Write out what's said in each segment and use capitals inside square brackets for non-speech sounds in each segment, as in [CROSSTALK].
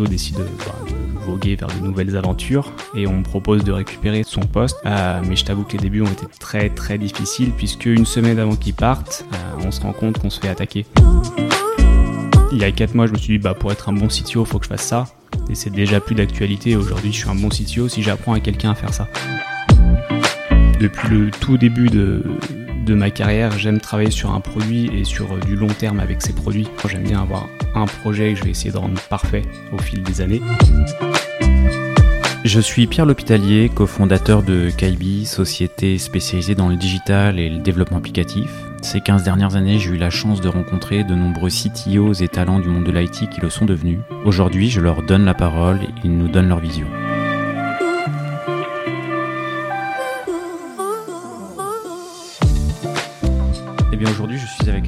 Décide de, bah, de voguer vers de nouvelles aventures et on me propose de récupérer son poste. Euh, mais je t'avoue que les débuts ont été très très difficiles puisque une semaine avant qu'il parte, euh, on se rend compte qu'on se fait attaquer. Il y a 4 mois, je me suis dit, bah, pour être un bon CTO, faut que je fasse ça. Et c'est déjà plus d'actualité. Aujourd'hui, je suis un bon CTO si j'apprends à quelqu'un à faire ça. Depuis le tout début de, de ma carrière, j'aime travailler sur un produit et sur du long terme avec ces produits. J'aime bien avoir un projet que je vais essayer de rendre parfait au fil des années. Je suis Pierre L'Hôpitalier, cofondateur de Kaibi, société spécialisée dans le digital et le développement applicatif. Ces 15 dernières années, j'ai eu la chance de rencontrer de nombreux CTOs et talents du monde de l'IT qui le sont devenus. Aujourd'hui, je leur donne la parole et ils nous donnent leur vision.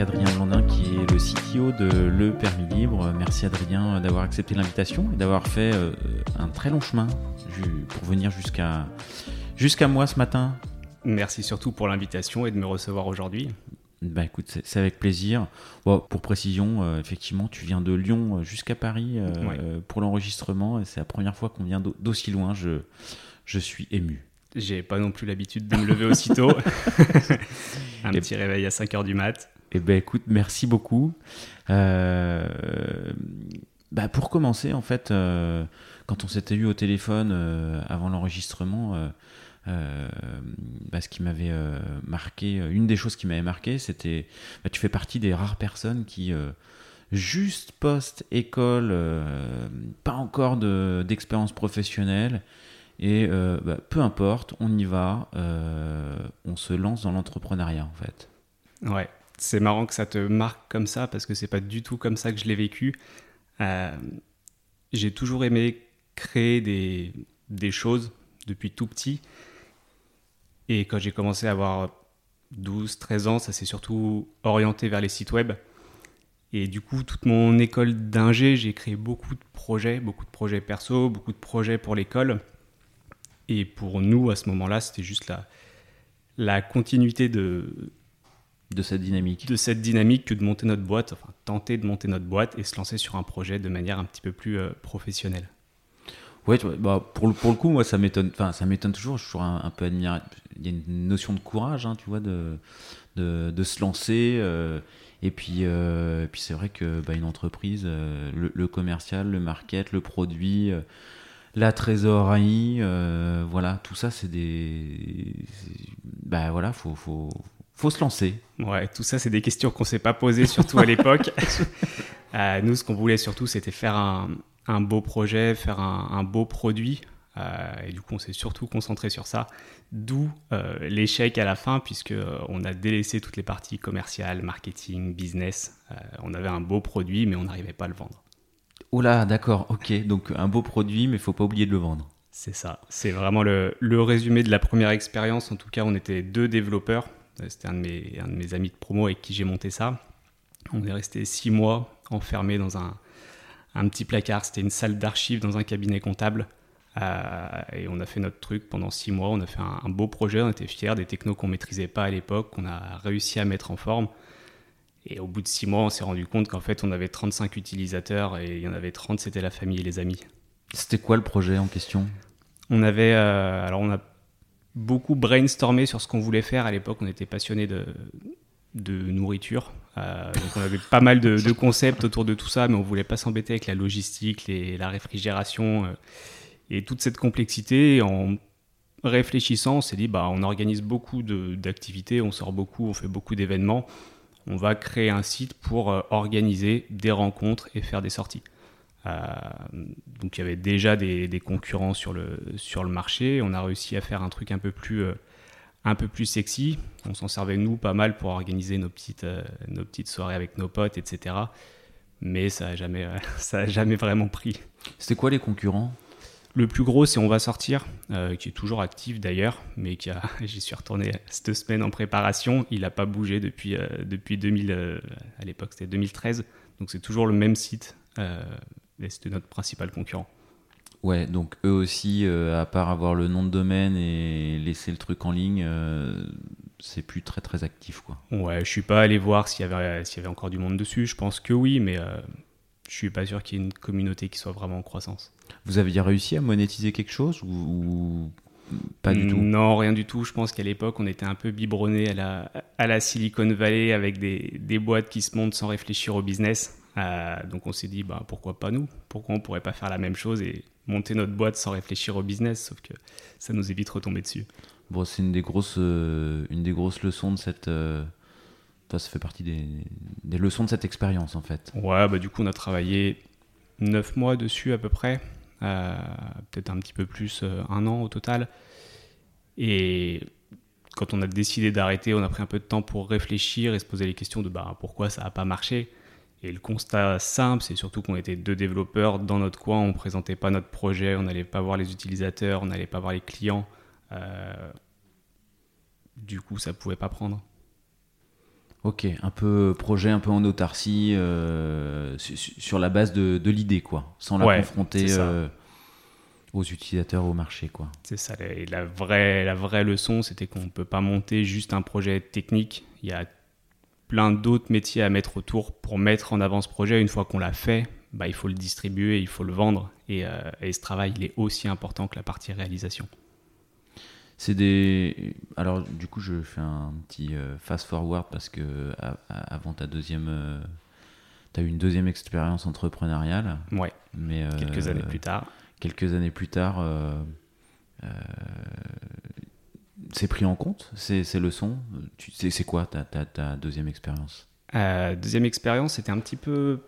Adrien Blandin qui est le CTO de Le Permis Libre. Merci Adrien d'avoir accepté l'invitation et d'avoir fait euh, un très long chemin pour venir jusqu'à jusqu'à moi ce matin. Merci surtout pour l'invitation et de me recevoir aujourd'hui. Bah écoute, c'est avec plaisir. pour précision, euh, effectivement, tu viens de Lyon euh, jusqu'à Paris pour l'enregistrement. C'est la première fois qu'on vient d'aussi loin. Je, je suis ému. J'ai pas non plus l'habitude de me lever aussitôt. [LAUGHS] [LAUGHS] un petit réveil à 5 heures du mat. Eh ben écoute, merci beaucoup. Euh, bah pour commencer, en fait, euh, quand on s'était eu au téléphone euh, avant l'enregistrement, bah, ce m'avait marqué, une des choses qui m'avait marqué, c'était, bah, tu fais partie des rares personnes qui juste post-école, pas encore d'expérience professionnelle, et euh, bah, peu importe, on y va, euh, on se lance dans l'entrepreneuriat en fait. Ouais, c'est marrant que ça te marque comme ça parce que c'est pas du tout comme ça que je l'ai vécu. Euh, j'ai toujours aimé créer des, des, choses depuis tout petit. Et quand j'ai commencé à avoir 12, 13 ans, ça s'est surtout orienté vers les sites web. Et du coup, toute mon école d'ingé, j'ai créé beaucoup de projets, beaucoup de projets perso, beaucoup de projets pour l'école. Et pour nous, à ce moment-là, c'était juste la, la continuité de, de cette dynamique? De cette dynamique que de monter notre boîte, enfin tenter de monter notre boîte et se lancer sur un projet de manière un petit peu plus euh, professionnelle. Ouais, bah pour, le, pour le coup, moi, ça m'étonne, enfin, ça m'étonne toujours. Je suis toujours un, peu admiré. Il y a une notion de courage, hein, tu vois, de, de, de se lancer. Euh, et puis, euh, puis c'est vrai que bah, une entreprise, le, le, commercial, le market, le produit la trésorerie, euh, voilà, tout ça, c'est des. Bah voilà, faut, faut, faut se lancer. Ouais, tout ça, c'est des questions qu'on ne s'est pas posées, surtout à l'époque. [LAUGHS] Euh, nous, ce qu'on voulait surtout, c'était faire un, un, beau projet, faire un, un beau produit. Euh, et du coup, on s'est surtout concentré sur ça. D'où l'échec à la fin, puisque on a délaissé toutes les parties commerciales, marketing, business. on avait un beau produit, mais on n'arrivait pas à le vendre. Oh là, d'accord, ok. Donc un beau produit, mais il faut pas oublier de le vendre. C'est ça. C'est vraiment le, résumé de la première expérience. En tout cas, on était deux développeurs. C'était un, de mes, un de mes amis de promo avec qui j'ai monté ça. On est resté six mois enfermés dans un, un petit placard. C'était une salle d'archives dans un cabinet comptable. Euh, et on a fait notre truc pendant six mois. On a fait un, un beau projet. On était fiers des technos qu'on maîtrisait pas à l'époque, qu'on a réussi à mettre en forme. Et au bout de six mois, on s'est rendu compte qu'en fait, on avait 35 utilisateurs et il y en avait 30, c'était la famille et les amis. C'était quoi le projet en question? On avait, euh, alors on a beaucoup brainstormé sur ce qu'on voulait faire. À l'époque, on était passionné de, de nourriture. Euh, donc on avait pas mal de, concepts autour de tout ça, mais on voulait pas s'embêter avec la logistique, les, la réfrigération euh, et toute cette complexité. En réfléchissant, on s'est dit, bah, on organise beaucoup d'activités, on sort beaucoup, on fait beaucoup d'événements on va créer un site pour euh, organiser des rencontres et faire des sorties. Euh, donc il y avait déjà des, concurrents sur le, sur le marché. On a réussi à faire un truc un peu plus, euh, un peu plus sexy. On s'en servait nous pas mal pour organiser nos petites, nos petites soirées avec nos potes, etc. Mais ça n'a jamais, [LAUGHS] ça jamais vraiment pris. C'était quoi les concurrents? Le plus gros, c'est On va sortir, euh, qui est toujours actif d'ailleurs, mais qui a, [LAUGHS] j'y suis retourné cette semaine en préparation. Il n'a pas bougé depuis, euh, depuis 2000, euh, à l'époque c'était 2013, donc c'est toujours le même site. Et c'était notre principal concurrent. Ouais, donc eux aussi, à part avoir le nom de domaine et laisser le truc en ligne, c'est plus très très actif quoi. Ouais, je suis pas allé voir s'il y avait s'il y avait encore du monde dessus. Je pense que oui, mais je je suis pas sûr qu'il y ait une communauté qui soit vraiment en croissance. Vous aviez réussi à monétiser quelque chose ou, ou pas du tout? Non, rien du tout. Je pense qu'à l'époque, on était un peu biberonné à la, à la Silicon Valley avec des, des boîtes qui se montent sans réfléchir au business. Euh, donc on s'est dit, bah, pourquoi pas nous? Pourquoi on pourrait pas faire la même chose et monter notre boîte sans réfléchir au business? Sauf que ça nous est vite retombé dessus. Bon, c'est une des grosses, euh, une des grosses leçons de cette. Euh, ça fait partie des, des, leçons de cette expérience en fait. Ouais, bah du coup on a travaillé 9 mois dessus à peu près, peut-être un petit peu plus, un an au total. Et quand on a décidé d'arrêter, on a pris un peu de temps pour réfléchir et se poser les questions de bah, pourquoi ça n'a pas marché? Et le constat simple, c'est surtout qu'on était deux développeurs dans notre coin, on ne présentait pas notre projet, on n'allait pas voir les utilisateurs, on n'allait pas voir les clients. Euh, du coup, ça ne pouvait pas prendre. Ok, un peu projet, un peu en autarcie, euh, sur la base de, l'idée, quoi, sans la confronter euh, aux utilisateurs, au marché, quoi. C'est ça, la vraie, la vraie leçon, c'était qu'on ne peut pas monter juste un projet technique. Il y a plein d'autres métiers à mettre autour pour mettre en avant ce projet. Une fois qu'on l'a fait, bah, il faut le distribuer, il faut le vendre. Et, euh, ce travail, il est aussi important que la partie réalisation. C'est des. Alors, du coup, je fais un petit euh, fast forward parce que avant ta deuxième. Euh, tu as eu une deuxième expérience entrepreneuriale. Ouais. Mais, quelques années plus tard. Quelques années plus tard, c'est pris en compte, ces, ces leçons C'est quoi ta, deuxième expérience? Euh, Deuxième expérience, c'était un petit peu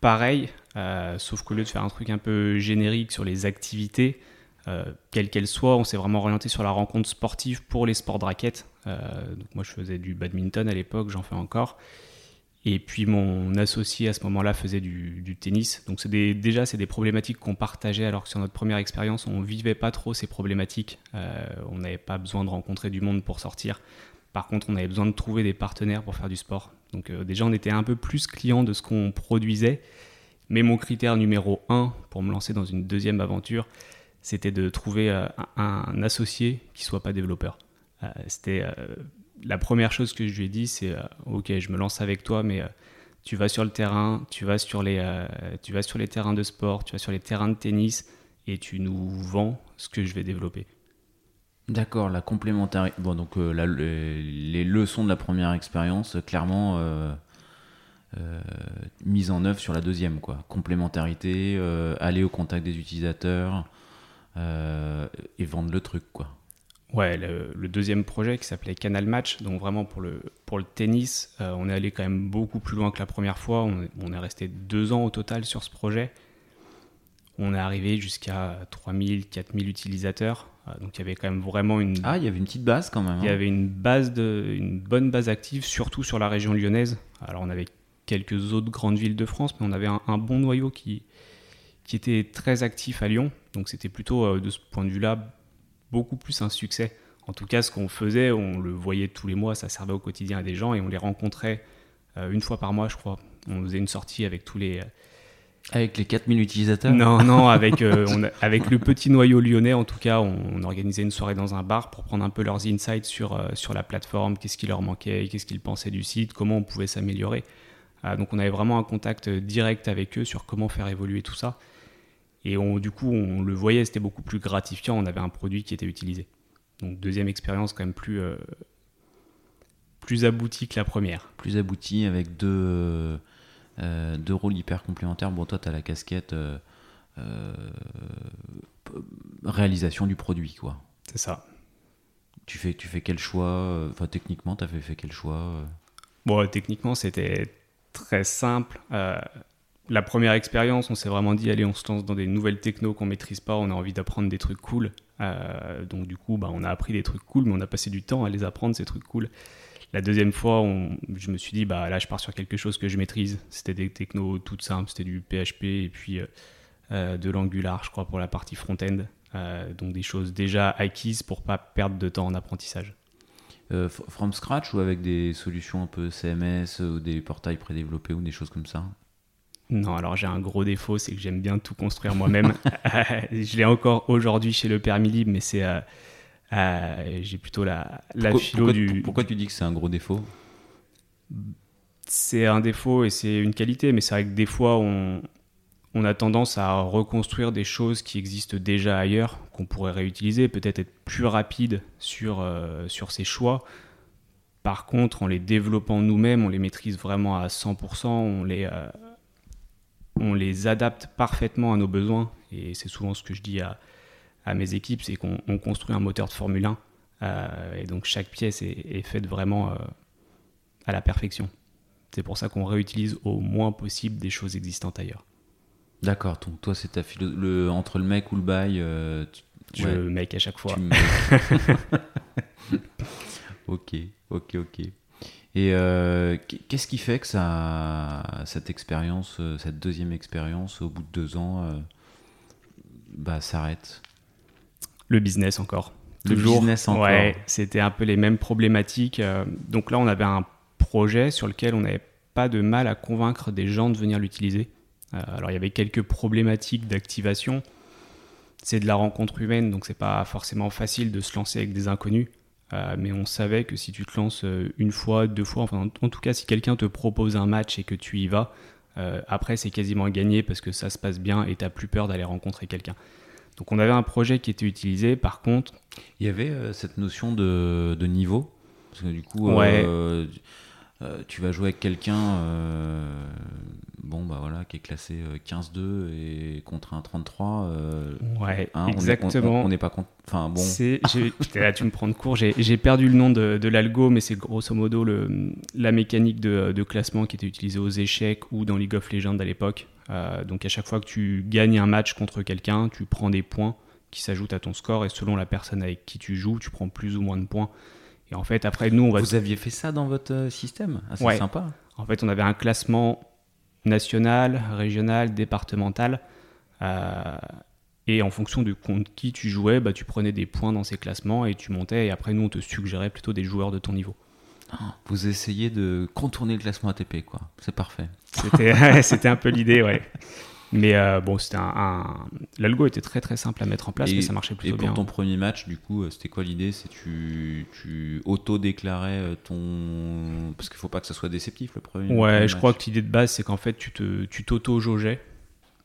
pareil, euh, sauf qu'au lieu de faire un truc un peu générique sur les activités, euh, quelles qu'elles soient, on s'est vraiment orienté sur la rencontre sportive pour les sports de raquettes. donc moi, je faisais du badminton à l'époque, j'en fais encore. Et puis mon associé à ce moment-là faisait du, tennis. Donc déjà c'est des problématiques qu'on partageait alors que sur notre première expérience on vivait pas trop ces problématiques. Euh, on n'avait pas besoin de rencontrer du monde pour sortir. Par contre on avait besoin de trouver des partenaires pour faire du sport. Donc euh, déjà on était un peu plus client de ce qu'on produisait. Mais mon critère numéro un pour me lancer dans une deuxième aventure, c'était de trouver euh, un, un, associé qui soit pas développeur. c'était la première chose que je lui ai dit, c'est euh, Ok, je me lance avec toi, mais euh, tu vas sur le terrain, tu vas sur, les, euh, tu vas sur les terrains de sport, tu vas sur les terrains de tennis et tu nous vends ce que je vais développer. D'accord, la complémentarité. Bon, donc les, leçons de la première expérience, clairement mise en œuvre sur la deuxième, quoi. Complémentarité, aller au contact des utilisateurs et vendre le truc, quoi. Ouais, le, deuxième projet qui s'appelait Canal Match, donc vraiment pour le, pour le tennis, euh, on est allé quand même beaucoup plus loin que la première fois. On, est resté deux ans au total sur ce projet. On est arrivé jusqu'à 3000, 4000 utilisateurs. Euh, donc il y avait quand même vraiment une. Ah, il y avait une petite base quand même. Il y hein. avait une, base de, une bonne base active, surtout sur la région lyonnaise. Alors on avait quelques autres grandes villes de France, mais on avait un, bon noyau qui, qui était très actif à Lyon. Donc c'était plutôt euh, de ce point de vue-là beaucoup plus un succès. En tout cas, ce qu'on faisait, on le voyait tous les mois, ça servait au quotidien à des gens et on les rencontrait euh, une fois par mois, je crois. On faisait une sortie avec tous les. Euh, avec les 4000 utilisateurs? Non, non, [LAUGHS] avec, euh, avec le petit noyau lyonnais, en tout cas, on, organisait une soirée dans un bar pour prendre un peu leurs insights sur, sur la plateforme, qu'est-ce qui leur manquait, qu'est-ce qu'ils pensaient du site, comment on pouvait s'améliorer. donc on avait vraiment un contact direct avec eux sur comment faire évoluer tout ça. Et on, du coup, on le voyait, c'était beaucoup plus gratifiant, on avait un produit qui était utilisé. Donc deuxième expérience quand même plus, euh, plus aboutie que la première. Plus aboutie avec deux, euh, deux rôles hyper complémentaires. Bon, toi, tu as la casquette euh, réalisation du produit, quoi. C'est ça. Tu fais, tu fais quel choix Enfin, techniquement, tu as fait, fait quel choix Bon, techniquement, c'était très simple la première expérience, on s'est vraiment dit, allez, on se lance dans des nouvelles technos qu'on maîtrise pas, on a envie d'apprendre des trucs cool. Euh, donc du coup, bah, on a appris des trucs cool, mais on a passé du temps à les apprendre, ces trucs cool. La deuxième fois, je me suis dit, bah, là, je pars sur quelque chose que je maîtrise. C'était des technos toutes simples, c'était du PHP et puis euh, euh, de l'Angular, je crois, pour la partie front-end. donc des choses déjà acquises pour pas perdre de temps en apprentissage. from scratch ou avec des solutions un peu CMS ou des portails prédéveloppés ou des choses comme ça? Non, alors j'ai un gros défaut, c'est que j'aime bien tout construire moi-même. [LAUGHS] [LAUGHS] je l'ai encore aujourd'hui chez le permis libre, mais c'est euh, euh, j'ai plutôt la, la pourquoi, philo du. Pourquoi tu dis que c'est un gros défaut? C'est un défaut et c'est une qualité, mais c'est vrai que des fois on, on a tendance à reconstruire des choses qui existent déjà ailleurs, qu'on pourrait réutiliser, peut-être être plus rapide sur, euh, sur ces choix. Par contre, en les développant nous-mêmes, on les maîtrise vraiment à 100%, on les, euh, on les adapte parfaitement à nos besoins. Et c'est souvent ce que je dis à, à mes équipes, c'est qu'on construit un moteur de Formule 1. Euh, et donc chaque pièce est, faite vraiment à la perfection. C'est pour ça qu'on réutilise au moins possible des choses existantes ailleurs. D'accord, donc toi c'est ta le, entre le mec ou le bail. Euh, je mec à chaque fois. [LAUGHS] [LAUGHS] ok, ok, ok. Et euh, qu'est-ce qui fait que ça, cette expérience, euh, cette deuxième expérience, au bout de deux ans, bah, s'arrête? Le business encore. Le business encore. Ouais, c'était un peu les mêmes problématiques. donc là, on avait un projet sur lequel on n'avait pas de mal à convaincre des gens de venir l'utiliser. Euh, alors il y avait quelques problématiques d'activation. C'est de la rencontre humaine, donc c'est pas forcément facile de se lancer avec des inconnus. Euh, mais on savait que si tu te lances euh, une fois, deux fois, enfin en, tout cas si quelqu'un te propose un match et que tu y vas, après c'est quasiment gagné parce que ça se passe bien et tu plus peur d'aller rencontrer quelqu'un. Donc on avait un projet qui était utilisé, par contre... Il y avait cette notion de, niveau? Parce que du coup, ouais. Euh, tu vas jouer avec quelqu'un euh, bon bah voilà qui est classé 15-2 euh, et contre un 33 ouais exactement. on n'est pas contre enfin bon. Là tu me prends de court j'ai perdu le nom de, de l'algo mais c'est grosso modo le, la mécanique de, de, classement qui était utilisée aux échecs ou dans League of Legends à l'époque. Donc à chaque fois que tu gagnes un match contre quelqu'un tu prends des points qui s'ajoutent à ton score et selon la personne avec qui tu joues tu prends plus ou moins de points et en fait, après, nous, on va. Vous aviez fait ça dans votre euh, système Assez ouais. sympa. En fait, on avait un classement national, régional, départemental. Euh, et en fonction du contre qui tu jouais, bah, tu prenais des points dans ces classements et tu montais. Et après, nous, on te suggérait plutôt des joueurs de ton niveau. Ah, vous essayez de contourner le classement ATP, quoi. C'est parfait. [LAUGHS] C'était un peu l'idée, ouais. Mais euh, bon, c'était un, l'algo était très très simple à mettre en place, et, mais ça marchait plutôt bien. Et pour ton premier match, du coup, euh, c'était quoi l'idée? C'est tu tu auto-déclarais euh, ton parce qu'il faut pas que ça soit déceptif le premier. Ouais, je crois que l'idée de base, c'est qu'en fait, tu te tu t'auto-jaugeais.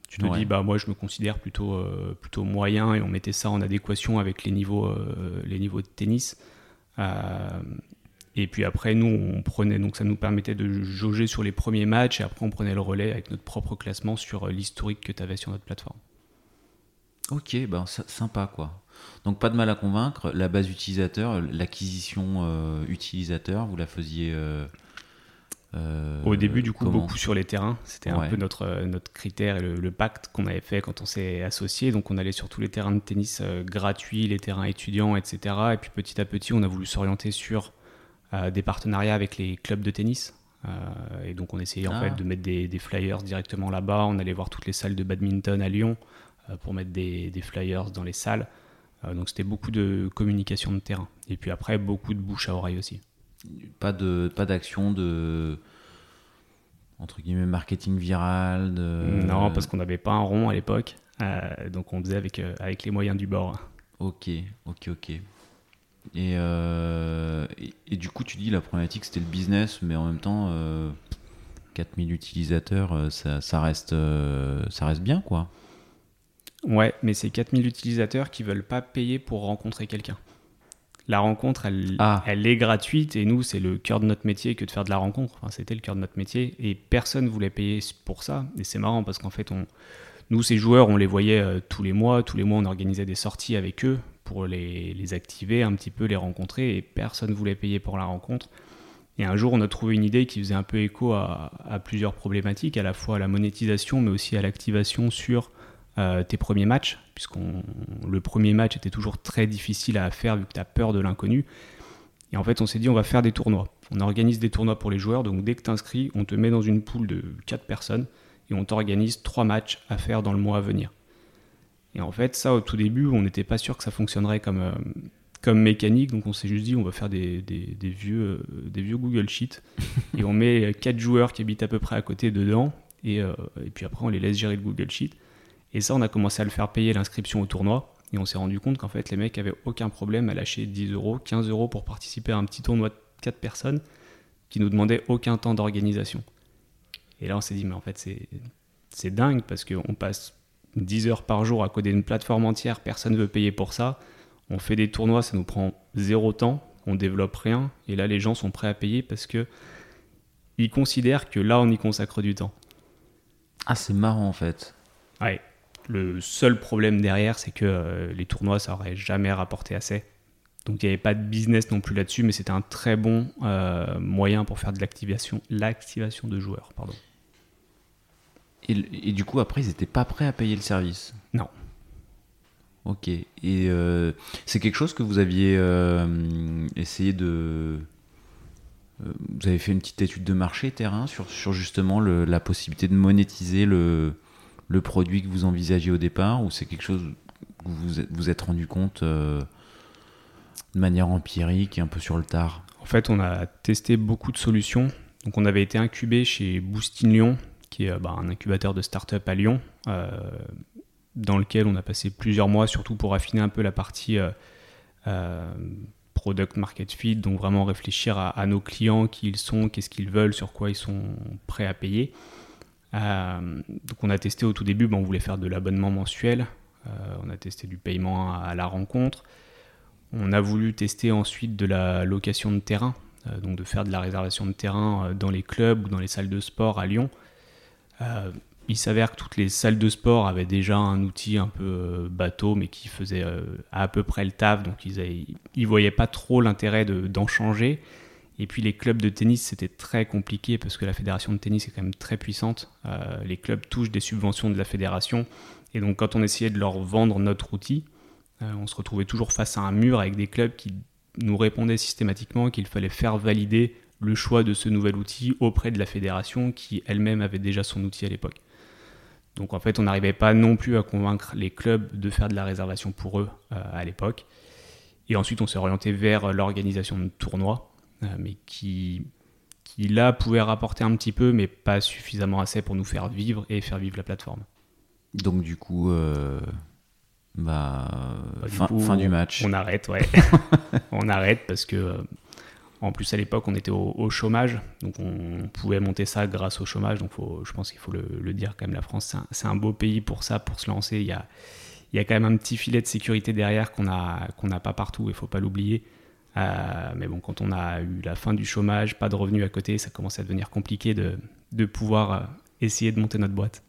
Tu te dis bah moi je me considère plutôt plutôt moyen et on mettait ça en adéquation avec les niveaux les niveaux de tennis. Et puis après, nous, on prenait, donc ça nous permettait de jauger sur les premiers matchs et après, on prenait le relais avec notre propre classement sur euh, l'historique que tu avais sur notre plateforme. Ok, ben sympa quoi. Donc pas de mal à convaincre. La base utilisateur, l'acquisition euh, utilisateur, vous la faisiez. Euh, Au début, du coup, beaucoup sur les terrains. C'était un peu notre, notre critère et le, pacte qu'on avait fait quand on s'est associé. Donc on allait sur tous les terrains de tennis gratuits, les terrains étudiants, etc. Et puis petit à petit, on a voulu s'orienter sur des partenariats avec les clubs de tennis. Euh, et donc on essayait en ah. fait de mettre des, flyers directement là-bas. On allait voir toutes les salles de badminton à Lyon euh, pour mettre des, flyers dans les salles. Euh, donc c'était beaucoup de communication de terrain. Et puis après beaucoup de bouche à oreille aussi. Pas de pas d'action de entre guillemets marketing viral. De... Non parce qu'on n'avait pas un rond à l'époque. donc on faisait avec avec les moyens du bord. Ok ok ok. Euh, et, et, du coup, tu dis la problématique c'était le business, mais en même temps, euh, 4000 utilisateurs, euh, ça, ça, reste, euh, ça reste bien quoi. Ouais, mais c'est 4000 utilisateurs qui veulent pas payer pour rencontrer quelqu'un. La rencontre, elle, ah. elle est gratuite et nous, c'est le cœur de notre métier que de faire de la rencontre. Enfin, c'était le cœur de notre métier et personne voulait payer pour ça. Et c'est marrant parce qu'en fait, on, nous, ces joueurs, on les voyait tous les mois. Tous les mois, on organisait des sorties avec eux pour les, activer, un petit peu les rencontrer, et personne ne voulait payer pour la rencontre. Et un jour, on a trouvé une idée qui faisait un peu écho à, plusieurs problématiques, à la fois à la monétisation, mais aussi à l'activation sur euh, tes premiers matchs, puisqu'on le premier match était toujours très difficile à faire vu que tu as peur de l'inconnu. Et en fait, on s'est dit, on va faire des tournois. On organise des tournois pour les joueurs, donc dès que tu inscris, on te met dans une poule de 4 personnes et on t'organise 3 matchs à faire dans le mois à venir. Et en fait, ça, au tout début, on n'était pas sûr que ça fonctionnerait comme, euh, comme mécanique, donc on s'est juste dit, on va faire des, des, des vieux, euh, des vieux Google Sheets, [LAUGHS] et on met quatre joueurs qui habitent à peu près à côté dedans, et, euh, et, puis après, on les laisse gérer le Google Sheet. Et ça, on a commencé à le faire payer l'inscription au tournoi, et on s'est rendu compte qu'en fait, les mecs avaient aucun problème à lâcher 10 euros, 15 euros pour participer à un petit tournoi de 4 personnes qui nous demandait aucun temps d'organisation. Et là, on s'est dit, mais en fait, c'est dingue parce qu'on passe 10 heures par jour à coder une plateforme entière, personne ne veut payer pour ça. On fait des tournois, ça nous prend zéro temps, on développe rien, et là les gens sont prêts à payer parce que ils considèrent que là on y consacre du temps. Ah, c'est marrant en fait. Ouais. Le seul problème derrière, c'est que euh, les tournois, ça aurait jamais rapporté assez. Donc il n'y avait pas de business non plus là-dessus, mais c'était un très bon euh, moyen pour faire de l'activation, l'activation de joueurs. Pardon. Et, du coup, après, ils n'étaient pas prêts à payer le service Non. Ok. Et euh, c'est quelque chose que vous aviez euh, essayé de. vous avez fait une petite étude de marché terrain sur, sur justement la possibilité de monétiser le, le produit que vous envisagiez au départ ou c'est quelque chose que vous vous êtes rendu compte de manière empirique et un peu sur le tard? En fait, on a testé beaucoup de solutions. Donc, on avait été incubé chez Boostin Lyon, qui est bah, un incubateur de start-up à Lyon, euh, dans lequel on a passé plusieurs mois, surtout pour affiner un peu la partie euh, euh, product market fit, donc vraiment réfléchir à, nos clients, qui ils sont, qu'est-ce qu'ils veulent, sur quoi ils sont prêts à payer. donc, on a testé au tout début, bah, on voulait faire de l'abonnement mensuel. on a testé du paiement à la rencontre. On a voulu tester ensuite de la location de terrain, euh, donc de faire de la réservation de terrain euh, dans les clubs ou dans les salles de sport à Lyon. Euh, il s'avère que toutes les salles de sport avaient déjà un outil un peu bateau, mais qui faisait à peu près le taf, donc ils ne voyaient pas trop l'intérêt d'en changer. Et puis les clubs de tennis, c'était très compliqué parce que la fédération de tennis est quand même très puissante. les clubs touchent des subventions de la fédération. Et donc quand on essayait de leur vendre notre outil, euh, on se retrouvait toujours face à un mur avec des clubs qui nous répondaient systématiquement qu'il fallait faire valider le choix de ce nouvel outil auprès de la fédération qui elle-même avait déjà son outil à l'époque. Donc en fait, on n'arrivait pas non plus à convaincre les clubs de faire de la réservation pour eux euh, à l'époque. Et ensuite, on s'est orienté vers l'organisation de tournois, euh, mais qui, qui là pouvait rapporter un petit peu, mais pas suffisamment assez pour nous faire vivre et faire vivre la plateforme. Donc du coup, bah, bah fin, du match. On arrête, ouais. [LAUGHS] on arrête parce que, euh, en plus, à l'époque, on était au, chômage. Donc, on pouvait monter ça grâce au chômage. Donc, faut, je pense qu'il faut le, dire quand même. La France, c'est un, beau pays pour ça, pour se lancer. Il y a, quand même un petit filet de sécurité derrière qu'on n'a pas partout. Il faut pas l'oublier. Euh, mais bon, quand on a eu la fin du chômage, pas de revenus à côté, ça commençait à devenir compliqué de, de pouvoir euh, essayer de monter notre boîte.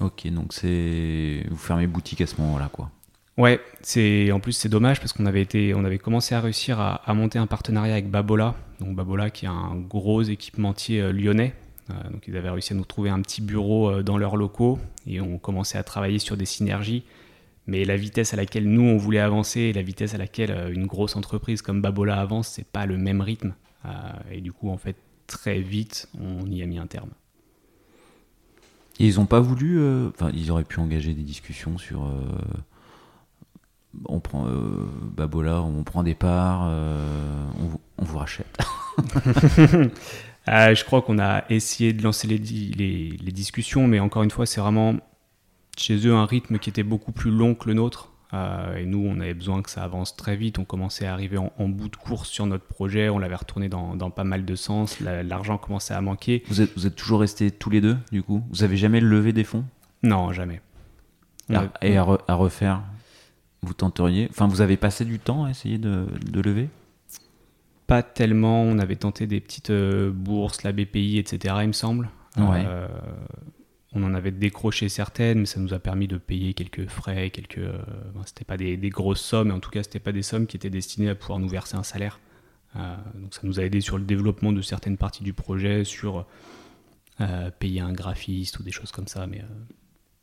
Ok, donc c'est vous fermez boutique à ce moment-là, quoi. Ouais, c'est en plus c'est dommage parce qu'on avait été, on avait commencé à réussir à, monter un partenariat avec Babola, donc Babola qui est un gros équipementier euh, lyonnais. Euh, donc ils avaient réussi à nous trouver un petit bureau euh, dans leurs locaux et on commençait à travailler sur des synergies. Mais la vitesse à laquelle nous on voulait avancer et la vitesse à laquelle une grosse entreprise comme Babola avance, c'est pas le même rythme. et du coup en fait très vite on y a mis un terme. Ils ont pas voulu, enfin ils auraient pu engager des discussions sur on prend euh, Babola, on prend des parts, euh, on, vous rachète. Euh, [LAUGHS] [LAUGHS] je crois qu'on a essayé de lancer les, les, discussions, mais encore une fois, c'est vraiment chez eux un rythme qui était beaucoup plus long que le nôtre. et nous, on avait besoin que ça avance très vite. On commençait à arriver en, bout de course sur notre projet. On l'avait retourné dans, pas mal de sens. L'argent commençait à manquer. Vous êtes, vous êtes toujours restés tous les deux, du coup? Vous avez jamais levé des fonds? Non, jamais. et à, refaire? Vous tenteriez Enfin, vous avez passé du temps à essayer de, lever? Pas tellement. On avait tenté des petites euh, bourses, la BPI, etc., il me semble. Euh, on en avait décroché certaines, mais ça nous a permis de payer quelques frais, quelques. Euh, c'était pas des, grosses sommes, mais en tout cas, c'était pas des sommes qui étaient destinées à pouvoir nous verser un salaire. donc, ça nous a aidé sur le développement de certaines parties du projet, sur payer un graphiste ou des choses comme ça, mais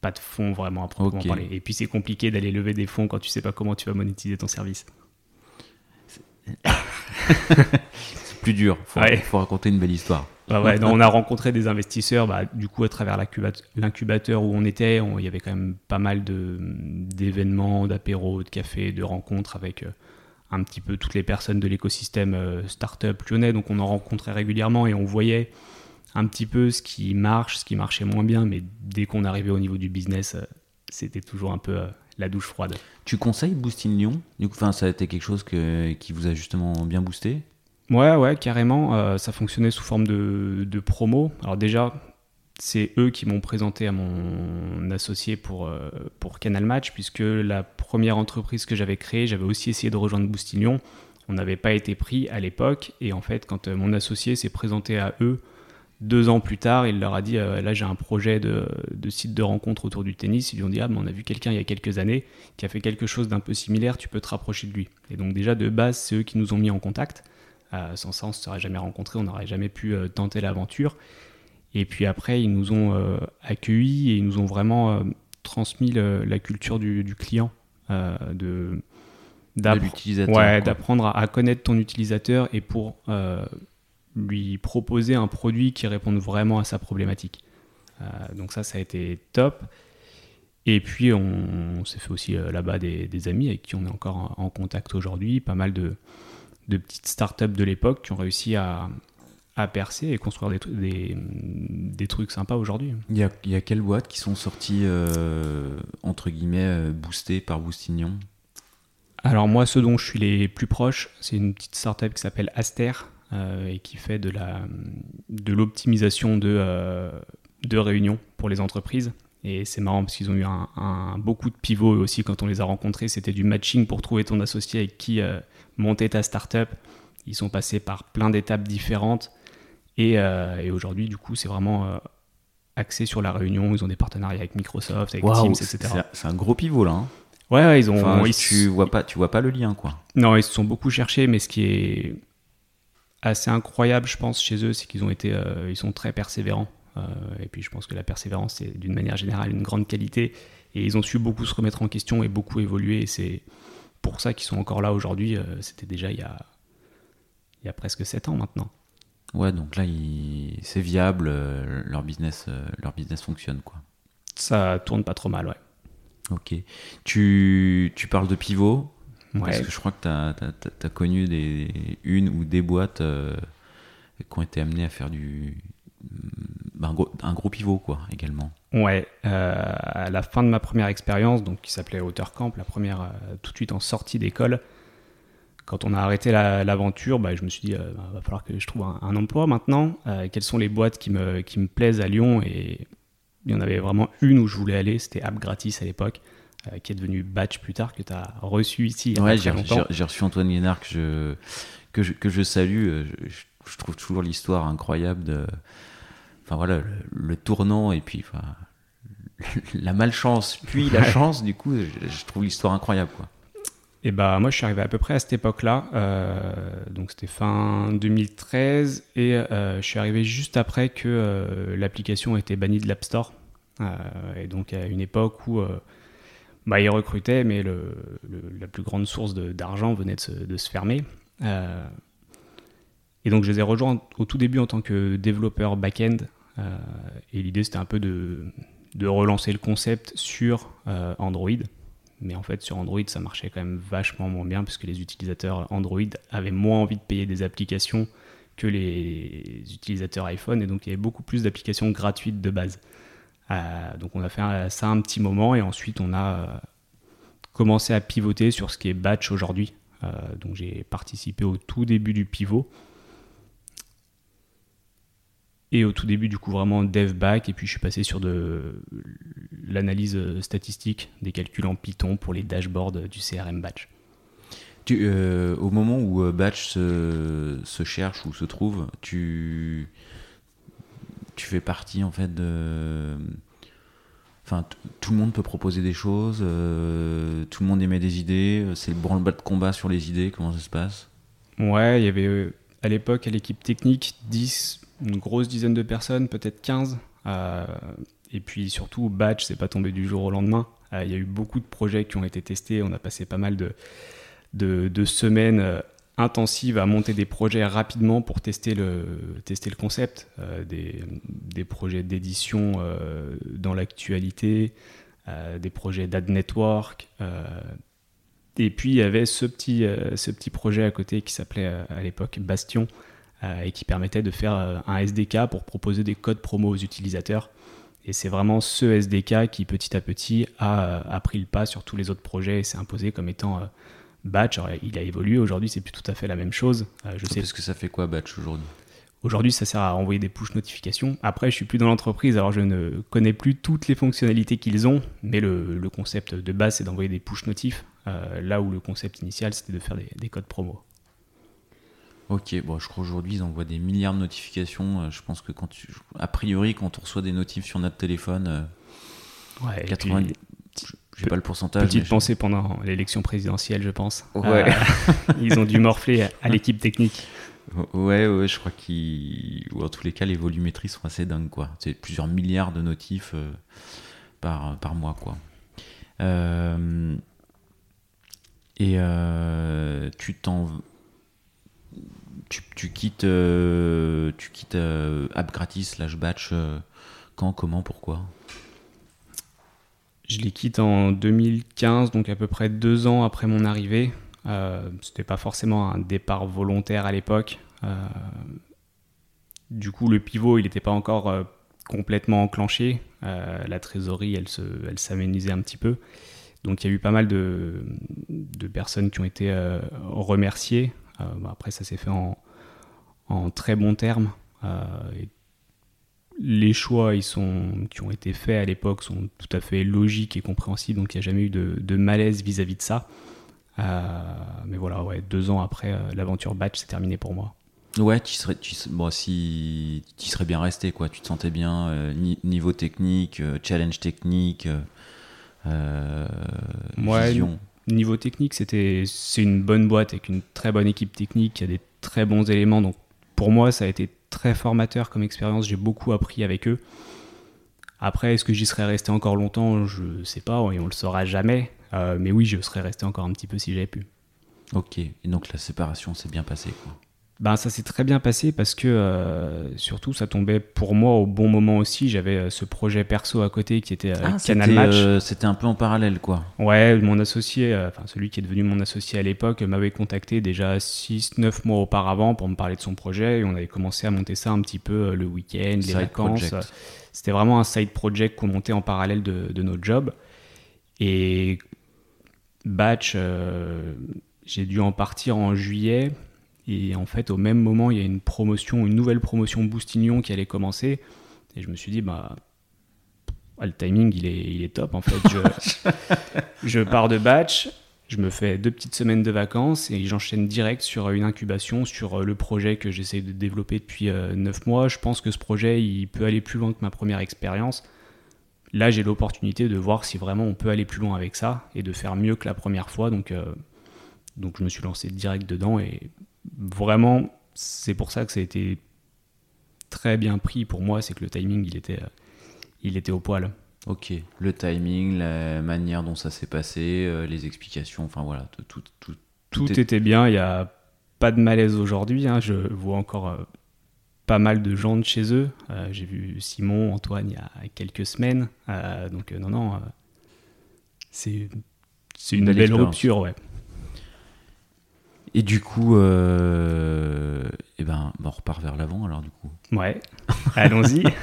pas de fonds vraiment à proprement parler. Et puis c'est compliqué d'aller lever des fonds quand tu sais pas comment tu vas monétiser ton service. [LAUGHS] c'est plus dur. Il faut, raconter une belle histoire. Bah ouais, on a rencontré des investisseurs, bah, du coup à travers l'incubateur où on était, il y avait quand même pas mal d'événements, d'apéros, de cafés, de rencontres avec euh, un petit peu toutes les personnes de l'écosystème euh, startup lyonnais. Donc on en rencontrait régulièrement et on voyait un petit peu ce qui marche, ce qui marchait moins bien, mais dès qu'on arrivait au niveau du business, euh, c'était toujours un peu euh, la douche froide. Tu conseilles Boostin Lyon? Du coup, ça a été quelque chose qui vous a justement bien boosté? Ouais, ouais, carrément. Euh, ça fonctionnait sous forme de, promo. Alors déjà, c'est eux qui m'ont présenté à mon associé pour, pour Canal Match, puisque la première entreprise que j'avais créée, j'avais aussi essayé de rejoindre Boostignon. On n'avait pas été pris à l'époque, et en fait, quand mon associé s'est présenté à eux, deux ans plus tard, il leur a dit euh, là j'ai un projet de, site de rencontre autour du tennis. Ils lui ont dit ah mais on a vu quelqu'un il y a quelques années qui a fait quelque chose d'un peu similaire, tu peux te rapprocher de lui. Et donc déjà de base c'est eux qui nous ont mis en contact. Euh, sans ça on ne se serait jamais rencontrés, on n'aurait jamais pu euh, tenter l'aventure. Et puis après ils nous ont accueillis et ils nous ont vraiment transmis la culture du, client, de d'apprendre à, connaître ton utilisateur et pour lui proposer un produit qui réponde vraiment à sa problématique. Euh, donc ça, ça a été top. Et puis, on, s'est fait aussi euh, là-bas des, amis avec qui on est encore en, contact aujourd'hui. Pas mal de, de petites startups de l'époque qui ont réussi à, à, percer et construire des, des, trucs sympas aujourd'hui. Il y a, y a quelles boîtes qui sont sorties, euh, entre guillemets, boostées par Boostignon? Alors moi, ceux dont je suis les plus proches, c'est une petite startup qui s'appelle Aster, et qui fait de la de l'optimisation de, euh, de réunions pour les entreprises. Et c'est marrant parce qu'ils ont eu un, beaucoup de pivots aussi quand on les a rencontrés. C'était du matching pour trouver ton associé avec qui euh, monter ta startup. Ils sont passés par plein d'étapes différentes. Et, et aujourd'hui, du coup, c'est vraiment axé sur la réunion. Ils ont des partenariats avec Microsoft, avec Teams, etc. C'est un gros pivot là. Hein. Ouais, ils ont. tu vois pas, tu vois pas le lien, quoi. Non, ils se sont beaucoup cherchés, mais ce qui est assez incroyable, je pense, chez eux, c'est qu'ils ont été, euh, ils sont très persévérants. Euh, et puis, je pense que la persévérance, c'est d'une manière générale une grande qualité. Et ils ont su beaucoup se remettre en question et beaucoup évoluer. Et c'est pour ça qu'ils sont encore là aujourd'hui. Euh, c'était déjà il y, a, il y a presque 7 ans maintenant. Ouais, donc là, c'est viable, leur, business, leur business fonctionne, quoi. Ça tourne pas trop mal, ouais. Ok. Tu, tu parles de pivot? Parce que je crois que tu as, connu des, une ou des boîtes euh, qui ont été amenées à faire du, ben, un, gros, un, gros, pivot quoi, également. Ouais, euh, à la fin de ma première expérience, donc qui s'appelait Camp, la première euh, tout de suite en sortie d'école, quand on a arrêté l'aventure, bah, je me suis dit, il bah, va falloir que je trouve un, emploi maintenant. quelles sont les boîtes qui me, qui me plaisent à Lyon? Et il y en avait vraiment une où je voulais aller, c'était App Gratis à l'époque. Euh, qui est devenu Batch plus tard, que tu as reçu ici. Ouais, j'ai reçu Antoine Guénard que je, que je, que je salue. Euh, je, trouve toujours l'histoire incroyable de. Enfin voilà, le, tournant et puis enfin, [LAUGHS] la malchance, puis la chance, du coup, je, trouve l'histoire incroyable. Quoi. Et bah moi je suis arrivé à peu près à cette époque-là, euh, donc c'était fin 2013, et je suis arrivé juste après que l'application ait été bannie de l'App Store. et donc à une époque où bah, ils recrutaient, mais la plus grande source d'argent venait de se, fermer. Euh, et donc je les ai rejoints au tout début en tant que développeur back-end. Euh, et l'idée c'était un peu de, de, relancer le concept sur euh, Android. Mais en fait sur Android ça marchait quand même vachement moins bien puisque les utilisateurs Android avaient moins envie de payer des applications que les utilisateurs iPhone. Et donc il y avait beaucoup plus d'applications gratuites de base. Euh, donc on a fait ça un petit moment et ensuite on a euh, commencé à pivoter sur ce qui est batch aujourd'hui. Euh, donc j'ai participé au tout début du pivot et au tout début du coup vraiment dev back et puis je suis passé sur de l'analyse statistique des calculs en Python pour les dashboards du CRM batch. Au moment où batch se, cherche ou se trouve, tu tu fais partie en fait de. Enfin, tout le monde peut proposer des choses, euh, tout le monde émet des idées, euh, c'est le branle-bas de combat sur les idées, comment ça se passe? Ouais, il y avait euh, à l'époque à l'équipe technique 10, une grosse dizaine de personnes, peut-être 15. et puis surtout, Batch, c'est pas tombé du jour au lendemain. Il y a eu beaucoup de projets qui ont été testés, on a passé pas mal de, de, de semaines intensive à monter des projets rapidement pour tester le, tester le concept, euh, des, des, projets d'édition euh, dans l'actualité, euh, des projets d'ad network. et puis il y avait ce petit, ce petit projet à côté qui s'appelait à l'époque Bastion et qui permettait de faire un SDK pour proposer des codes promo aux utilisateurs. Et c'est vraiment ce SDK qui petit à petit a, a, pris le pas sur tous les autres projets et s'est imposé comme étant Batch, il a évolué aujourd'hui, c'est plus tout à fait la même chose. Euh, je sais. Parce que ça fait quoi Batch aujourd'hui? Aujourd'hui, ça sert à envoyer des push notifications. Après, je suis plus dans l'entreprise, alors je ne connais plus toutes les fonctionnalités qu'ils ont, mais le, concept de base, c'est d'envoyer des push notifs, euh, là où le concept initial, c'était de faire des, codes promo. Ok, bon, je crois aujourd'hui ils envoient des milliards de notifications. Euh, je pense que quand tu, a priori, quand on reçoit des notifs sur notre téléphone, ouais, 80, j'ai pas le pourcentage. Petite pensée pendant l'élection présidentielle, je pense. Ouais. [LAUGHS] ils ont dû morfler à l'équipe technique. Ouais, ouais, je crois qu'il. Ou en tous les cas, les volumétries sont assez dingues, quoi. C'est plusieurs milliards de notifs euh, par, par mois, quoi. Euh, et euh, tu t'en. Tu, tu, quittes, tu quittes App Gratis slash Batch quand, comment, pourquoi? Je les quitte en 2015, donc à peu près deux ans après mon arrivée. Euh, C'était pas forcément un départ volontaire à l'époque. Euh, du coup, le pivot, il n'était pas encore euh, complètement enclenché. Euh, la trésorerie, elle, se, elle s'aménisait un petit peu. Donc il y a eu pas mal de, personnes qui ont été remerciées. après, ça s'est fait en, très bons termes. Les choix ils sont, qui ont été faits à l'époque sont tout à fait logiques et compréhensibles, donc il n'y a jamais eu de, de malaise vis-à-vis de ça. Euh, mais voilà, ouais, deux ans après, euh, l'aventure batch, c'est terminé pour moi. Ouais, tu serais, tu, bon, si tu serais bien resté, quoi. Tu te sentais bien, euh, niveau technique, challenge technique, vision. Niveau technique, c'était, c'est une bonne boîte avec une très bonne équipe technique, il y a des très bons éléments. Donc pour moi, ça a été très formateur comme expérience. J'ai beaucoup appris avec eux. Après, est-ce que j'y serais resté encore longtemps? Je sais pas, et on le saura jamais. Euh, mais oui, je serais resté encore un petit peu si j'avais pu. Ok, et donc la séparation s'est bien passée. Ben, ça s'est très bien passé parce que euh, surtout ça tombait pour moi au bon moment aussi. J'avais euh, ce projet perso à côté qui était ah, Canal Match. c'était un peu en parallèle quoi. Ouais, mon associé, enfin celui qui est devenu mon associé à l'époque, m'avait contacté déjà 6-9 mois auparavant pour me parler de son projet et on avait commencé à monter ça un petit peu le week-end, les vacances. C'était vraiment un side project qu'on montait en parallèle de, de notre job. Et batch, euh, j'ai dû en partir en juillet. Et en fait, au même moment, il y a une promotion, une nouvelle promotion Boostignon qui allait commencer. Et je me suis dit, bah, ah, le timing, il est, il est top en fait. Je, [LAUGHS] je, pars de batch, je me fais deux petites semaines de vacances et j'enchaîne direct sur une incubation, sur le projet que j'essaie de développer depuis euh, neuf mois. Je pense que ce projet, il peut aller plus loin que ma première expérience là j'ai l'opportunité de voir si vraiment on peut aller plus loin avec ça et de faire mieux que la première fois. Donc, euh, donc je me suis lancé direct dedans et vraiment c'est pour ça que ça a été très bien pris pour moi, c'est que le timing il était, euh, il était au poil. Ok, le timing, la manière dont ça s'est passé, euh, les explications, enfin voilà, tout, tout, tout, était bien, il n'y a pas de malaise aujourd'hui, hein. je vois encore pas mal de gens de chez eux. Euh, j'ai vu Simon, Antoine il y a quelques semaines. Euh, donc euh, non, non, c'est c'est une, belle, rupture, ouais. Et du coup, euh, eh ben, on repart vers l'avant alors du coup. Ouais, allons-y. [LAUGHS]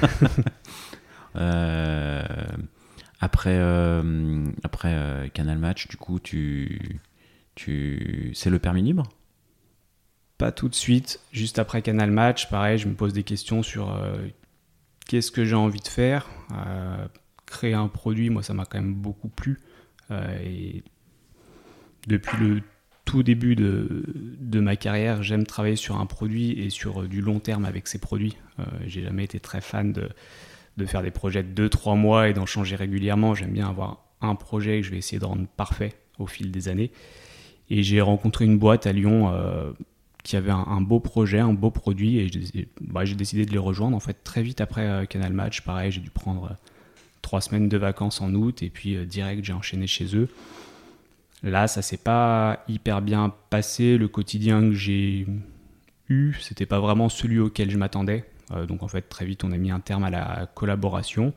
[LAUGHS] après après Canal Match, du coup, tu, tu... c'est le permis libre? Pas tout de suite, juste après Canal Match, pareil, je me pose des questions sur euh, qu'est-ce que j'ai envie de faire? Euh, créer un produit, moi, ça m'a quand même beaucoup plu. Euh, et depuis le tout début de, ma carrière, j'aime travailler sur un produit et sur du long terme avec ces produits. j'ai jamais été très fan de, faire des projets de 2-3 mois et d'en changer régulièrement. J'aime bien avoir un projet que je vais essayer de rendre parfait au fil des années. Et j'ai rencontré une boîte à Lyon qui avait un, beau projet, un beau produit, et bah, j'ai décidé de les rejoindre. En fait, très vite après euh, Canal Match, pareil, j'ai dû prendre euh, trois semaines de vacances en août, et puis euh, direct, j'ai enchaîné chez eux. Là, ça s'est pas hyper bien passé. Le quotidien que j'ai eu, c'était pas vraiment celui auquel je m'attendais. donc en fait, très vite, on a mis un terme à la collaboration.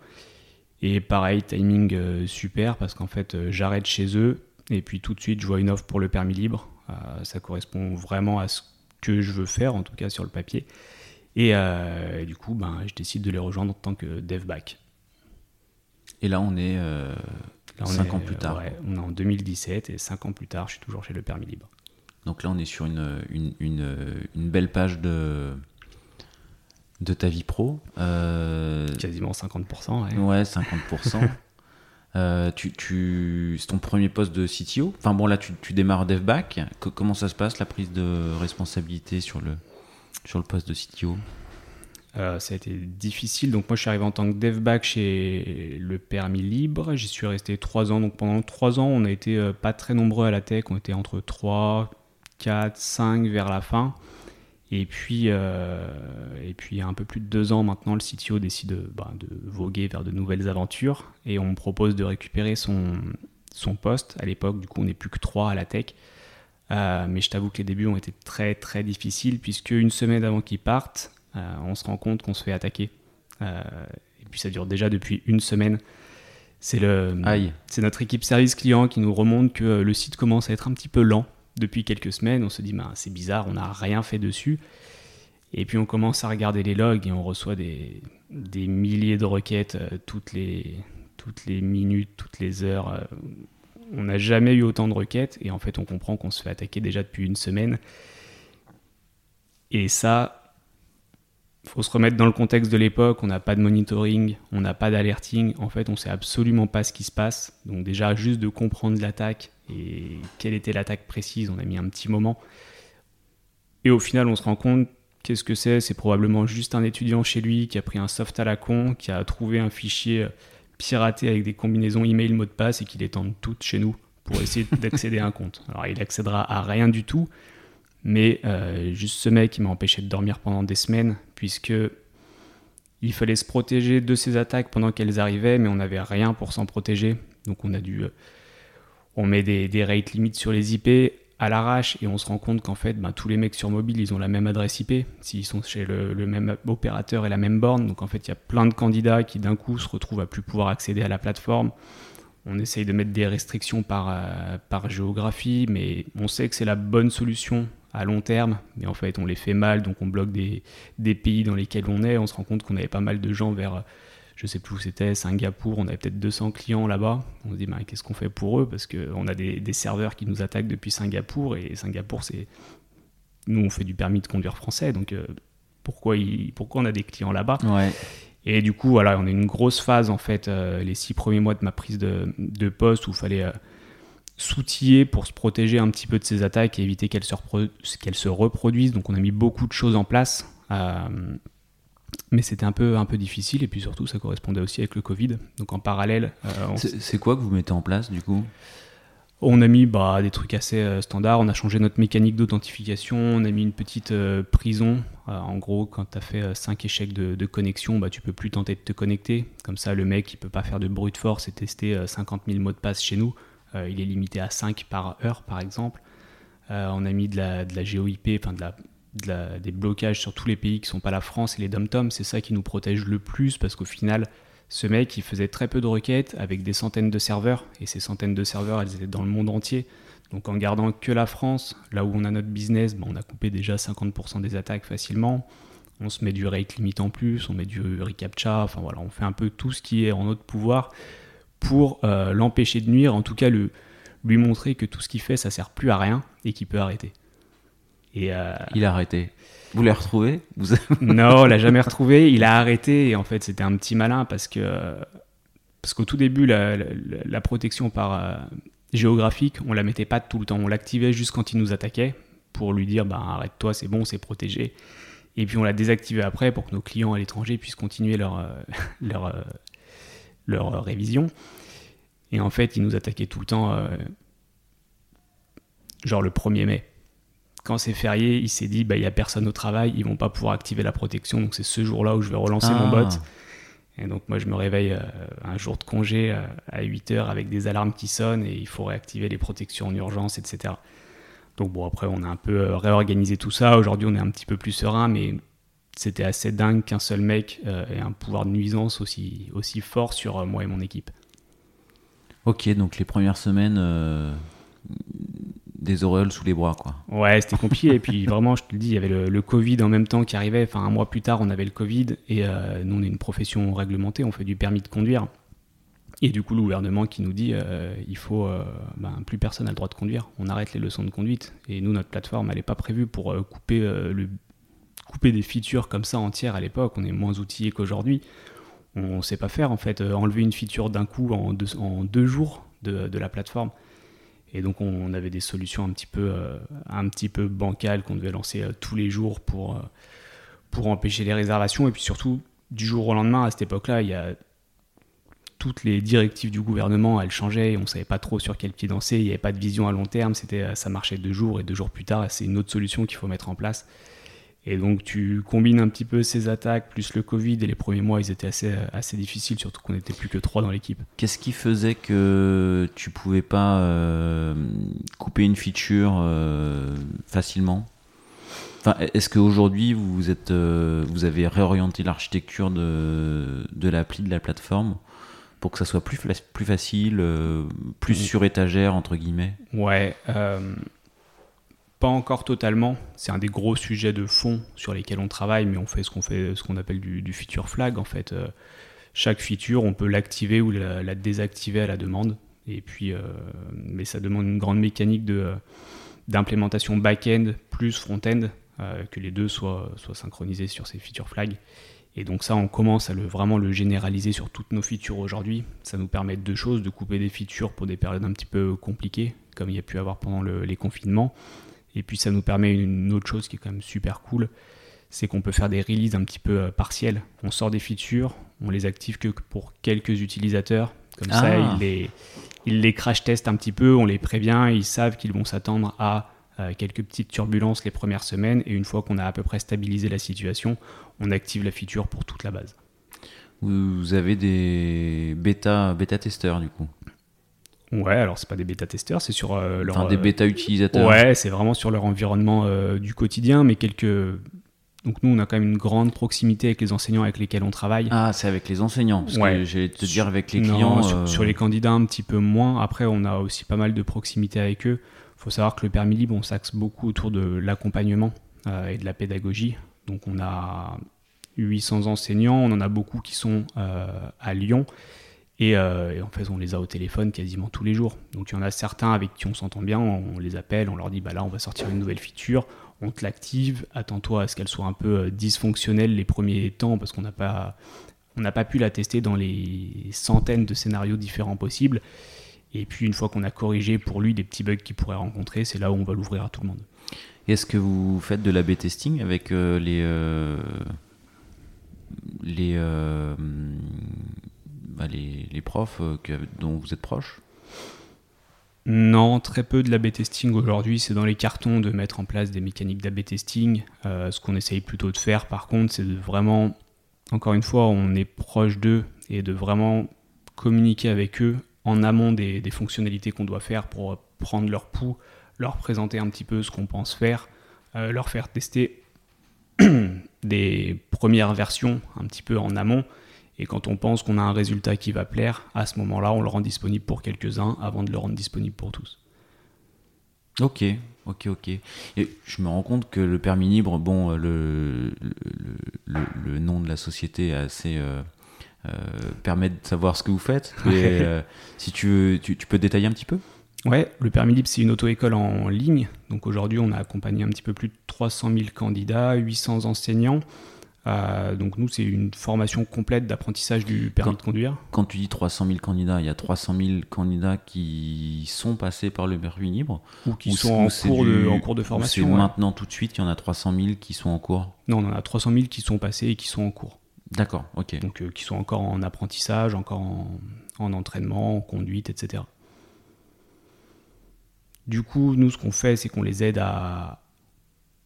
Et pareil, timing super parce qu'en fait, j'arrête chez eux et puis tout de suite, je vois une offre pour le permis libre. ça correspond vraiment à ce que je veux faire, en tout cas sur le papier. Et, euh, du coup, ben, je décide de les rejoindre en tant que dev back. Et là, on est 5 euh, ans plus tard. on est en 2017 et 5 ans plus tard, je suis toujours chez le permis libre. Donc là, on est sur une, une, une, belle page de, de ta vie pro. Quasiment 50%. Ouais, ouais [LAUGHS] 50%. Euh, tu, tu, c'est ton premier poste de CTO. Enfin bon, là, tu, tu démarres DevBack. comment ça se passe, la prise de responsabilité sur le, sur le poste de CTO euh, ça a été difficile. Donc moi, je suis arrivé en tant que DevBack chez le permis libre. J'y suis resté trois ans. Donc pendant trois ans, on a été euh, pas très nombreux à la tech. On était entre 3, 4, 5 vers la fin. Et puis, euh, et puis, un peu plus de deux ans maintenant, le CTO décide de, bah, de, voguer vers de nouvelles aventures et on me propose de récupérer son, son poste. À l'époque, du coup, on n'est plus que trois à la tech. Mais je t'avoue que les débuts ont été très très difficiles puisque une semaine avant qu'il parte, on se rend compte qu'on se fait attaquer. et puis ça dure déjà depuis une semaine. C'est le, c'est notre équipe service client qui nous remonte que le site commence à être un petit peu lent depuis quelques semaines. On se dit, bah, c'est bizarre, on n'a rien fait dessus. Et puis on commence à regarder les logs et on reçoit des, des milliers de requêtes euh, toutes, les, toutes les minutes, toutes les heures. Euh. on n'a jamais eu autant de requêtes et en fait on comprend qu'on se fait attaquer déjà depuis une semaine. Et ça, faut se remettre dans le contexte de l'époque, on n'a pas de monitoring, on n'a pas d'alerting, en fait on sait absolument pas ce qui se passe. Donc déjà juste de comprendre l'attaque et quelle était l'attaque précise, on a mis un petit moment. Et au final on se rend compte qu'est-ce que c'est C'est probablement juste un étudiant chez lui qui a pris un soft à la con, qui a trouvé un fichier piraté avec des combinaisons email mot de passe et qui les tente toutes chez nous pour essayer [LAUGHS] d'accéder à un compte. Alors il accédera à rien du tout, mais euh, juste ce mec qui m'a empêché de dormir pendant des semaines, puisque il fallait se protéger de ces attaques pendant qu'elles arrivaient, mais on n'avait rien pour s'en protéger. Donc on a dû, euh, on met des, des rates limites sur les IP à l'arrache et on se rend compte qu'en fait, ben, tous les mecs sur mobile, ils ont la même adresse IP, s'ils sont chez le, même opérateur et la même borne. Donc en fait, il y a plein de candidats qui d'un coup se retrouvent à plus pouvoir accéder à la plateforme. On essaye de mettre des restrictions par, euh, par géographie, mais on sait que c'est la bonne solution à long terme, mais en fait on les fait mal, donc on bloque des, des pays dans lesquels on est, on se rend compte qu'on avait pas mal de gens vers, je sais plus où c'était, Singapour, on avait peut-être 200 clients là-bas, on se dit bah, qu'est-ce qu'on fait pour eux, parce qu'on a des, des, serveurs qui nous attaquent depuis Singapour, et Singapour c'est, nous on fait du permis de conduire français, donc euh, pourquoi, il, pourquoi on a des clients là-bas? Ouais. Et du coup, voilà, on a une grosse phase en fait, euh, les six premiers mois de ma prise de, de poste où il fallait euh, s'outiller pour se protéger un petit peu de ces attaques et éviter qu'elles se, qu'elles se, reproduisent. Donc on a mis beaucoup de choses en place. Euh, mais c'était un peu, un peu difficile et puis surtout ça correspondait aussi avec le Covid. Donc en parallèle... Euh, c'est, quoi que vous mettez en place du coup? On a mis bah, des trucs assez euh, standards, on a changé notre mécanique d'authentification, on a mis une petite euh, prison. Euh, en gros, quand tu as fait 5 échecs de, de, connexion, bah, tu peux plus tenter de te connecter. Comme ça, le mec, il peut pas faire de brute force et tester 50 000 mots de passe chez nous. Euh, il est limité à 5 par heure, par exemple. Euh, on a mis de la, de la GeoIP, enfin de la, de la, des blocages sur tous les pays qui ne sont pas la France et les dom C'est ça qui nous protège le plus parce qu'au final, ce mec, il faisait très peu de requêtes avec des centaines de serveurs. Et ces centaines de serveurs, elles étaient dans le monde entier. Donc en gardant que la France, là où on a notre business, ben, on a coupé déjà 50% des attaques facilement. On se met du rate limit en plus, on met du reCAPTCHA, enfin voilà, on fait un peu tout ce qui est en notre pouvoir pour euh, l'empêcher de nuire, en tout cas le, lui montrer que tout ce qu'il fait, ça sert plus à rien et qu'il peut arrêter. Et euh, Il a arrêté. Vous l'avez retrouvé? Vous... [LAUGHS] Non, on l'a jamais retrouvé. Il a arrêté et en fait c'était un petit malin parce que parce qu'au tout début la, la, la protection par euh, géographique, on la mettait pas tout le temps. On l'activait juste quand il nous attaquait pour lui dire bah arrête-toi, c'est bon, c'est protégé. Et puis on l'a désactivé après pour que nos clients à l'étranger puissent continuer leur [LAUGHS] leur leur euh, révision. Et en fait, ils nous attaquaient tout le temps, euh, genre le 1er mai. Quand c'est férié, il s'est dit, bah, il n'y a personne au travail, ils vont pas pouvoir activer la protection, donc c'est ce jour-là où je vais relancer mon bot. Ah. Et donc moi, je me réveille euh, un jour de congé à 8 heures avec des alarmes qui sonnent et il faut réactiver les protections en urgence, etc. Donc bon, après, on a un peu réorganisé tout ça. Aujourd'hui, on est un petit peu plus serein, mais c'était assez dingue qu'un seul mec euh, ait un pouvoir de nuisance aussi, aussi fort sur euh, moi et mon équipe. Ok, donc les premières semaines, euh, des auréoles sous les bras, quoi. Ouais, c'était [LAUGHS] compliqué. et puis vraiment, je te le dis, il y avait le, le, Covid en même temps qui arrivait. Enfin, un mois plus tard, on avait le Covid. Et nous, on est une profession réglementée, on fait du permis de conduire. Et du coup, le gouvernement qui nous dit il faut ben, plus personne n'a le droit de conduire, on arrête les leçons de conduite. Et nous, notre plateforme, elle n'est pas prévue pour couper le couper des features comme ça entières à l'époque, on est moins outillé qu'aujourd'hui. On ne sait pas faire en fait, enlever une feature d'un coup en deux, jours de, la plateforme. Et donc on, avait des solutions un petit peu, un petit peu bancales qu'on devait lancer tous les jours pour, pour empêcher les réservations. Et puis surtout, du jour au lendemain, à cette époque-là, il y a toutes les directives du gouvernement, elles changeaient, on ne savait pas trop sur quel pied danser, il n'y avait pas de vision à long terme, ça marchait deux jours et deux jours plus tard, c'est une autre solution qu'il faut mettre en place. Et donc tu combines un petit peu ces attaques, plus le Covid, et les premiers mois, ils étaient assez, assez difficiles, surtout qu'on n'était plus que trois dans l'équipe. Qu'est-ce qui faisait que tu pouvais pas euh, couper une feature euh, facilement? Enfin, est-ce qu'aujourd'hui vous êtes, euh, vous avez réorienté l'architecture de, de l'appli de la plateforme pour que ça soit plus, plus facile, euh, plus sur étagère, entre guillemets? Ouais, euh, pas encore totalement. C'est un des gros sujets de fond sur lesquels on travaille, mais on fait ce qu'on fait, ce qu'on appelle du, feature flag. En fait, euh, chaque feature, on peut l'activer ou la, désactiver à la demande. Et puis, mais ça demande une grande mécanique de d'implémentation back-end plus front-end, que les deux soient, soient synchronisés sur ces feature flags. Et donc ça, on commence à le, vraiment le généraliser sur toutes nos features aujourd'hui. Ça nous permet deux choses, de couper des features pour des périodes un petit peu compliquées, comme il y a pu avoir pendant les confinements. Et puis ça nous permet une autre chose qui est quand même super cool, c'est qu'on peut faire des releases un petit peu euh, partielles. On sort des features, on les active que pour quelques utilisateurs. Comme ça, ah. ils les, ils les crash testent un petit peu, on les prévient, ils savent qu'ils vont s'attendre à euh, quelques petites turbulences les premières semaines, et une fois qu'on a à peu près stabilisé la situation, on active la feature pour toute la base. Vous avez des bêta, bêta testeurs du coup? Ouais, alors c'est pas des bêta testeurs, c'est sur euh, leur. Enfin, des euh, bêta utilisateurs. Ouais, c'est vraiment sur leur environnement du quotidien, mais quelques. Donc nous, on a quand même une grande proximité avec les enseignants avec lesquels on travaille. Ah, c'est avec les enseignants, parce que j'allais te dire avec les clients. sur, sur, les candidats un petit peu moins. Après, on a aussi pas mal de proximité avec eux. Il faut savoir que le permis libre, on s'axe beaucoup autour de l'accompagnement euh, et de la pédagogie. Donc on a 800 enseignants, on en a beaucoup qui sont euh, à Lyon. Euh, et, en fait, on les a au téléphone quasiment tous les jours. Donc il y en a certains avec qui on s'entend bien, on les appelle, on leur dit bah là on va sortir une nouvelle feature, on te l'active, attends-toi à ce qu'elle soit un peu dysfonctionnelle les premiers temps parce qu'on n'a pas, on n'a pas pu la tester dans les centaines de scénarios différents possibles. Et puis une fois qu'on a corrigé pour lui des petits bugs qu'il pourrait rencontrer, c'est là où on va l'ouvrir à tout le monde. Est-ce que vous faites de l'A-B testing avec euh, les, euh, les, euh, les, profs dont vous êtes proche non, très peu de l'A-B testing aujourd'hui. C'est dans les cartons de mettre en place des mécaniques d'A-B testing. ce qu'on essaye plutôt de faire, par contre, c'est de vraiment, encore une fois, on est proche d'eux et de vraiment communiquer avec eux en amont des, fonctionnalités qu'on doit faire pour prendre leur pouls, leur présenter un petit peu ce qu'on pense faire, euh, leur faire tester [CLEARS THROAT] des premières versions un petit peu en amont. Et quand on pense qu'on a un résultat qui va plaire, à ce moment-là, on le rend disponible pour quelques-uns avant de le rendre disponible pour tous. Ok, ok, ok. Et je me rends compte que le permis libre, bon, le, le, nom de la société est assez... Euh, euh, permet de savoir ce que vous faites. [LAUGHS] Euh, si tu, veux, tu, peux détailler un petit peu? Ouais, le permis libre, c'est une auto-école en ligne. Donc aujourd'hui, on a accompagné un petit peu plus de 300 000 candidats, 800 enseignants. Euh, donc nous, c'est une formation complète d'apprentissage du permis de conduire. Quand tu dis 300 000 candidats, il y a 300 000 candidats qui sont passés par le permis libre Ou qui sont en cours, de, en cours de formation. C'est maintenant tout de suite, il y en a 300 000 qui sont en cours Non, on en a 300 000 qui sont passés et qui sont en cours. D'accord, ok. Donc, euh, qui sont encore en apprentissage, encore en, entraînement, en conduite, etc. Du coup, nous, ce qu'on fait, c'est qu'on les aide à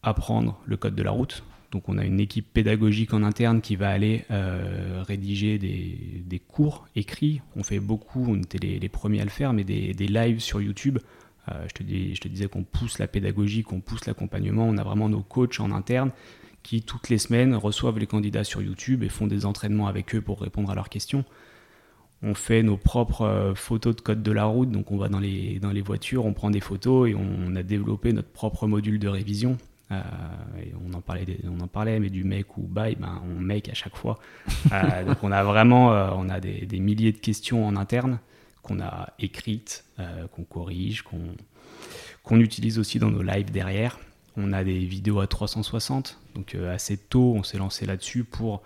apprendre le code de la route. Donc, on a une équipe pédagogique en interne qui va aller euh, rédiger des, cours écrits. On fait beaucoup, on était les, premiers à le faire, mais des, lives sur YouTube. Euh, je, te disais qu'on pousse la pédagogie, qu'on pousse l'accompagnement. On a vraiment nos coachs en interne qui toutes les semaines reçoivent les candidats sur YouTube et font des entraînements avec eux pour répondre à leurs questions. On fait nos propres euh, photos de code de la route, donc on va dans les voitures, on prend des photos et on a développé notre propre module de révision. Euh, on, en parlait, on en parlait, mais du make ou buy, ben, on make à chaque fois. Euh, [LAUGHS] donc on a vraiment on a des, des, milliers de questions en interne qu'on a écrites, qu'on corrige, qu'on qu'on utilise aussi dans nos lives derrière On a des vidéos à 360, donc assez tôt, on s'est lancé là-dessus pour,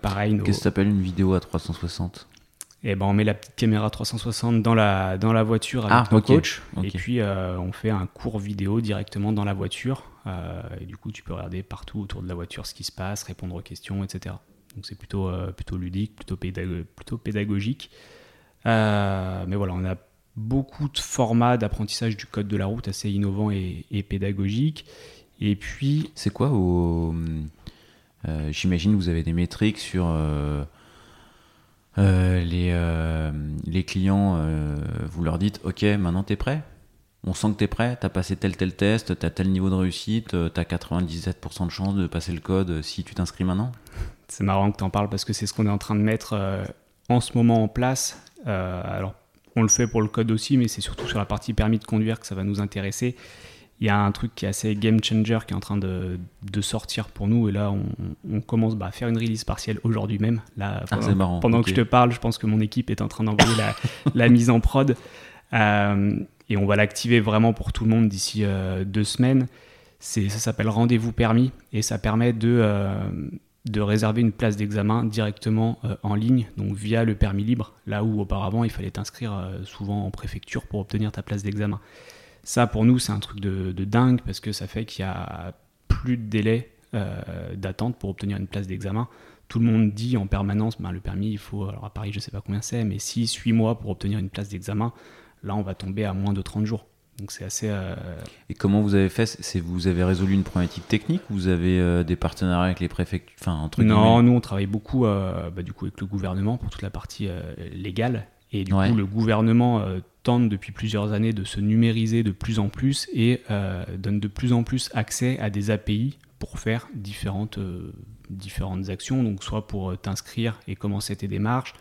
pareil... Nos... Qu'est-ce que s'appelle une vidéo à 360 et ben on met la petite caméra 360 dans la, dans la voiture avec ah, nos coach et puis on fait un cours vidéo directement dans la voiture et du coup tu peux regarder partout autour de la voiture ce qui se passe, répondre aux questions, etc. Donc c'est plutôt, euh, plutôt ludique, plutôt, plutôt pédagogique. Euh, mais voilà, on a beaucoup de formats d'apprentissage du code de la route assez innovants et, et pédagogiques. Et puis. C'est quoi au... Euh, J'imagine que vous avez des métriques sur les, les clients. vous leur dites Ok, maintenant tu es prêt? On sent que tu es prêt, tu as passé tel tel test, tu as tel niveau de réussite, tu as 97% de chance de passer le code si tu t'inscris maintenant? C'est marrant que tu en parles parce que c'est ce qu'on est en train de mettre euh, en ce moment en place. Euh, alors, on le fait pour le code aussi, mais c'est surtout sur la partie permis de conduire que ça va nous intéresser. Il y a un truc qui est assez game changer qui est en train de, sortir pour nous. Et là, on, commence bah, à faire une release partielle aujourd'hui même. Là, ah, pendant, que je te parle, je pense que mon équipe est en train d'envoyer [LAUGHS] la, mise en prod. Euh, et on va l'activer vraiment pour tout le monde d'ici deux semaines. Ça s'appelle Rendez-vous permis et ça permet de, de réserver une place d'examen directement euh, en ligne, donc via le permis libre, là où auparavant il fallait t'inscrire euh, souvent en préfecture pour obtenir ta place d'examen. Ça pour nous c'est un truc de, dingue parce que ça fait qu'il y a plus de délai euh, d'attente pour obtenir une place d'examen. Tout le monde dit en permanence, ben, le permis il faut, alors à Paris je sais pas combien c'est, mais 6-8 mois pour obtenir une place d'examen, là on va tomber à moins de 30 jours. Donc c'est assez. Euh, Et comment vous avez fait? C'est vous avez résolu une problématique technique Vous avez euh, des partenariats avec les préfectures Enfin, entre Non, nous on travaille beaucoup, euh, bah, du coup avec le gouvernement pour toute la partie légale. Et du coup, le gouvernement tente depuis plusieurs années de se numériser de plus en plus et donne de plus en plus accès à des API pour faire différentes, différentes actions. Donc soit pour t'inscrire et commencer tes démarches,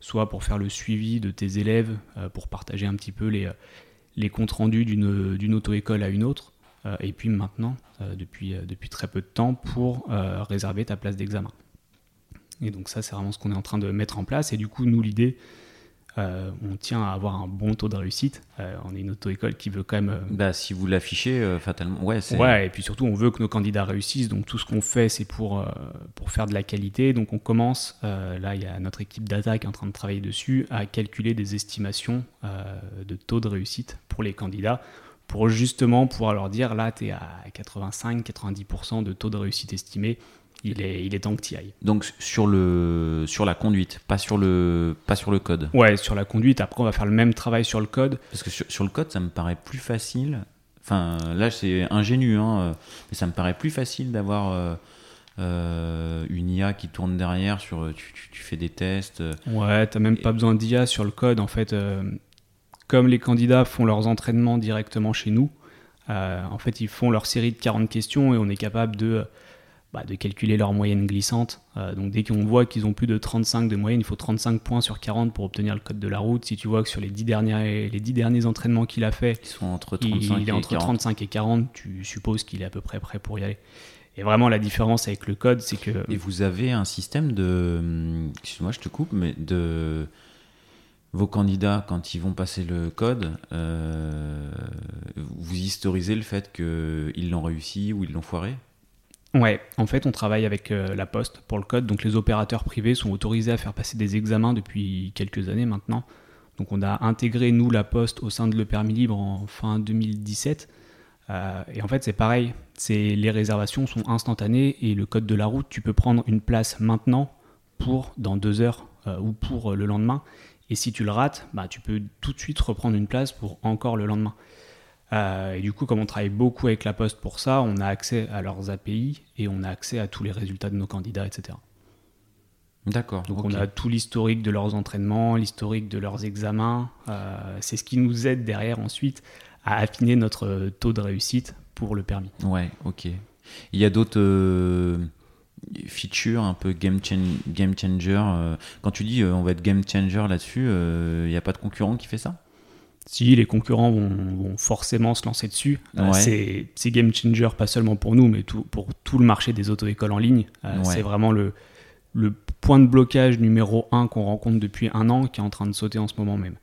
soit pour faire le suivi de tes élèves, pour partager un petit peu les les comptes rendus d'une auto-école à une autre, euh, et puis maintenant, euh, depuis, euh, depuis très peu de temps, pour réserver ta place d'examen. Et donc ça, c'est vraiment ce qu'on est en train de mettre en place. Et du coup, nous, l'idée, euh, on tient à avoir un bon taux de réussite. Euh, on est une auto-école qui veut quand même. Euh, bah, si vous l'affichez, fatalement. Ouais, ouais, et puis surtout, on veut que nos candidats réussissent. Donc, tout ce qu'on fait, c'est pour, pour faire de la qualité. Donc, on commence, là, il y a notre équipe data qui est en train de travailler dessus, à calculer des estimations de taux de réussite pour les candidats pour justement pouvoir leur dire là, tu es à 85-90% de taux de réussite estimé il est, il est temps que tu ailles. Donc sur, le, sur la conduite, pas sur, le, pas sur le code Ouais, sur la conduite. Après, on va faire le même travail sur le code. Parce que sur, le code, ça me paraît plus facile. Enfin, là, c'est ingénu, hein, mais ça me paraît plus facile d'avoir euh, euh, une IA qui tourne derrière. Sur, tu, tu, fais des tests. Ouais, t'as même pas besoin d'IA sur le code. En fait, euh, comme les candidats font leurs entraînements directement chez nous, en fait, ils font leur série de 40 questions et on est capable de bah, de calculer leur moyenne glissante. Euh, donc dès qu'on voit qu'ils ont plus de 35 de moyenne, il faut 35 points sur 40 pour obtenir le code de la route. Si tu vois que sur les 10 derniers, les 10 derniers entraînements qu'il a fait, sont entre 35 il, est entre 35 et 40, tu supposes qu'il est à peu près prêt pour y aller. Et vraiment la différence avec le code, c'est que... Et vous avez un système de... Excuse-moi, je te coupe, mais de vos candidats, quand ils vont passer le code, euh, vous historisez le fait qu'ils l'ont réussi ou ils l'ont foiré? Ouais, en fait, on travaille avec euh, la Poste pour le code. Donc, les opérateurs privés sont autorisés à faire passer des examens depuis quelques années maintenant. Donc, on a intégré, nous, la Poste au sein de Le Permis Libre en fin 2017. Euh, et en fait, c'est pareil. Les réservations sont instantanées et le code de la route, tu peux prendre une place maintenant pour dans deux heures euh, ou pour le lendemain. Et si tu le rates, bah, tu peux tout de suite reprendre une place pour encore le lendemain. Euh, et du coup, comme on travaille beaucoup avec la Poste pour ça, on a accès à leurs API et on a accès à tous les résultats de nos candidats, etc. D'accord. Donc on a tout l'historique de leurs entraînements, l'historique de leurs examens. Euh, c'est ce qui nous aide derrière ensuite à affiner notre taux de réussite pour le permis. Ouais, ok. Il y a d'autres euh, features un peu game, game changer. quand tu dis on va être game changer là-dessus, il n'y a pas de concurrent qui fait ça? Si les concurrents vont, forcément se lancer dessus, euh, c'est game changer pas seulement pour nous, mais tout, pour tout le marché des auto-écoles en ligne. Euh, c'est vraiment le, le point de blocage numéro un qu'on rencontre depuis un an qui est en train de sauter en ce moment même.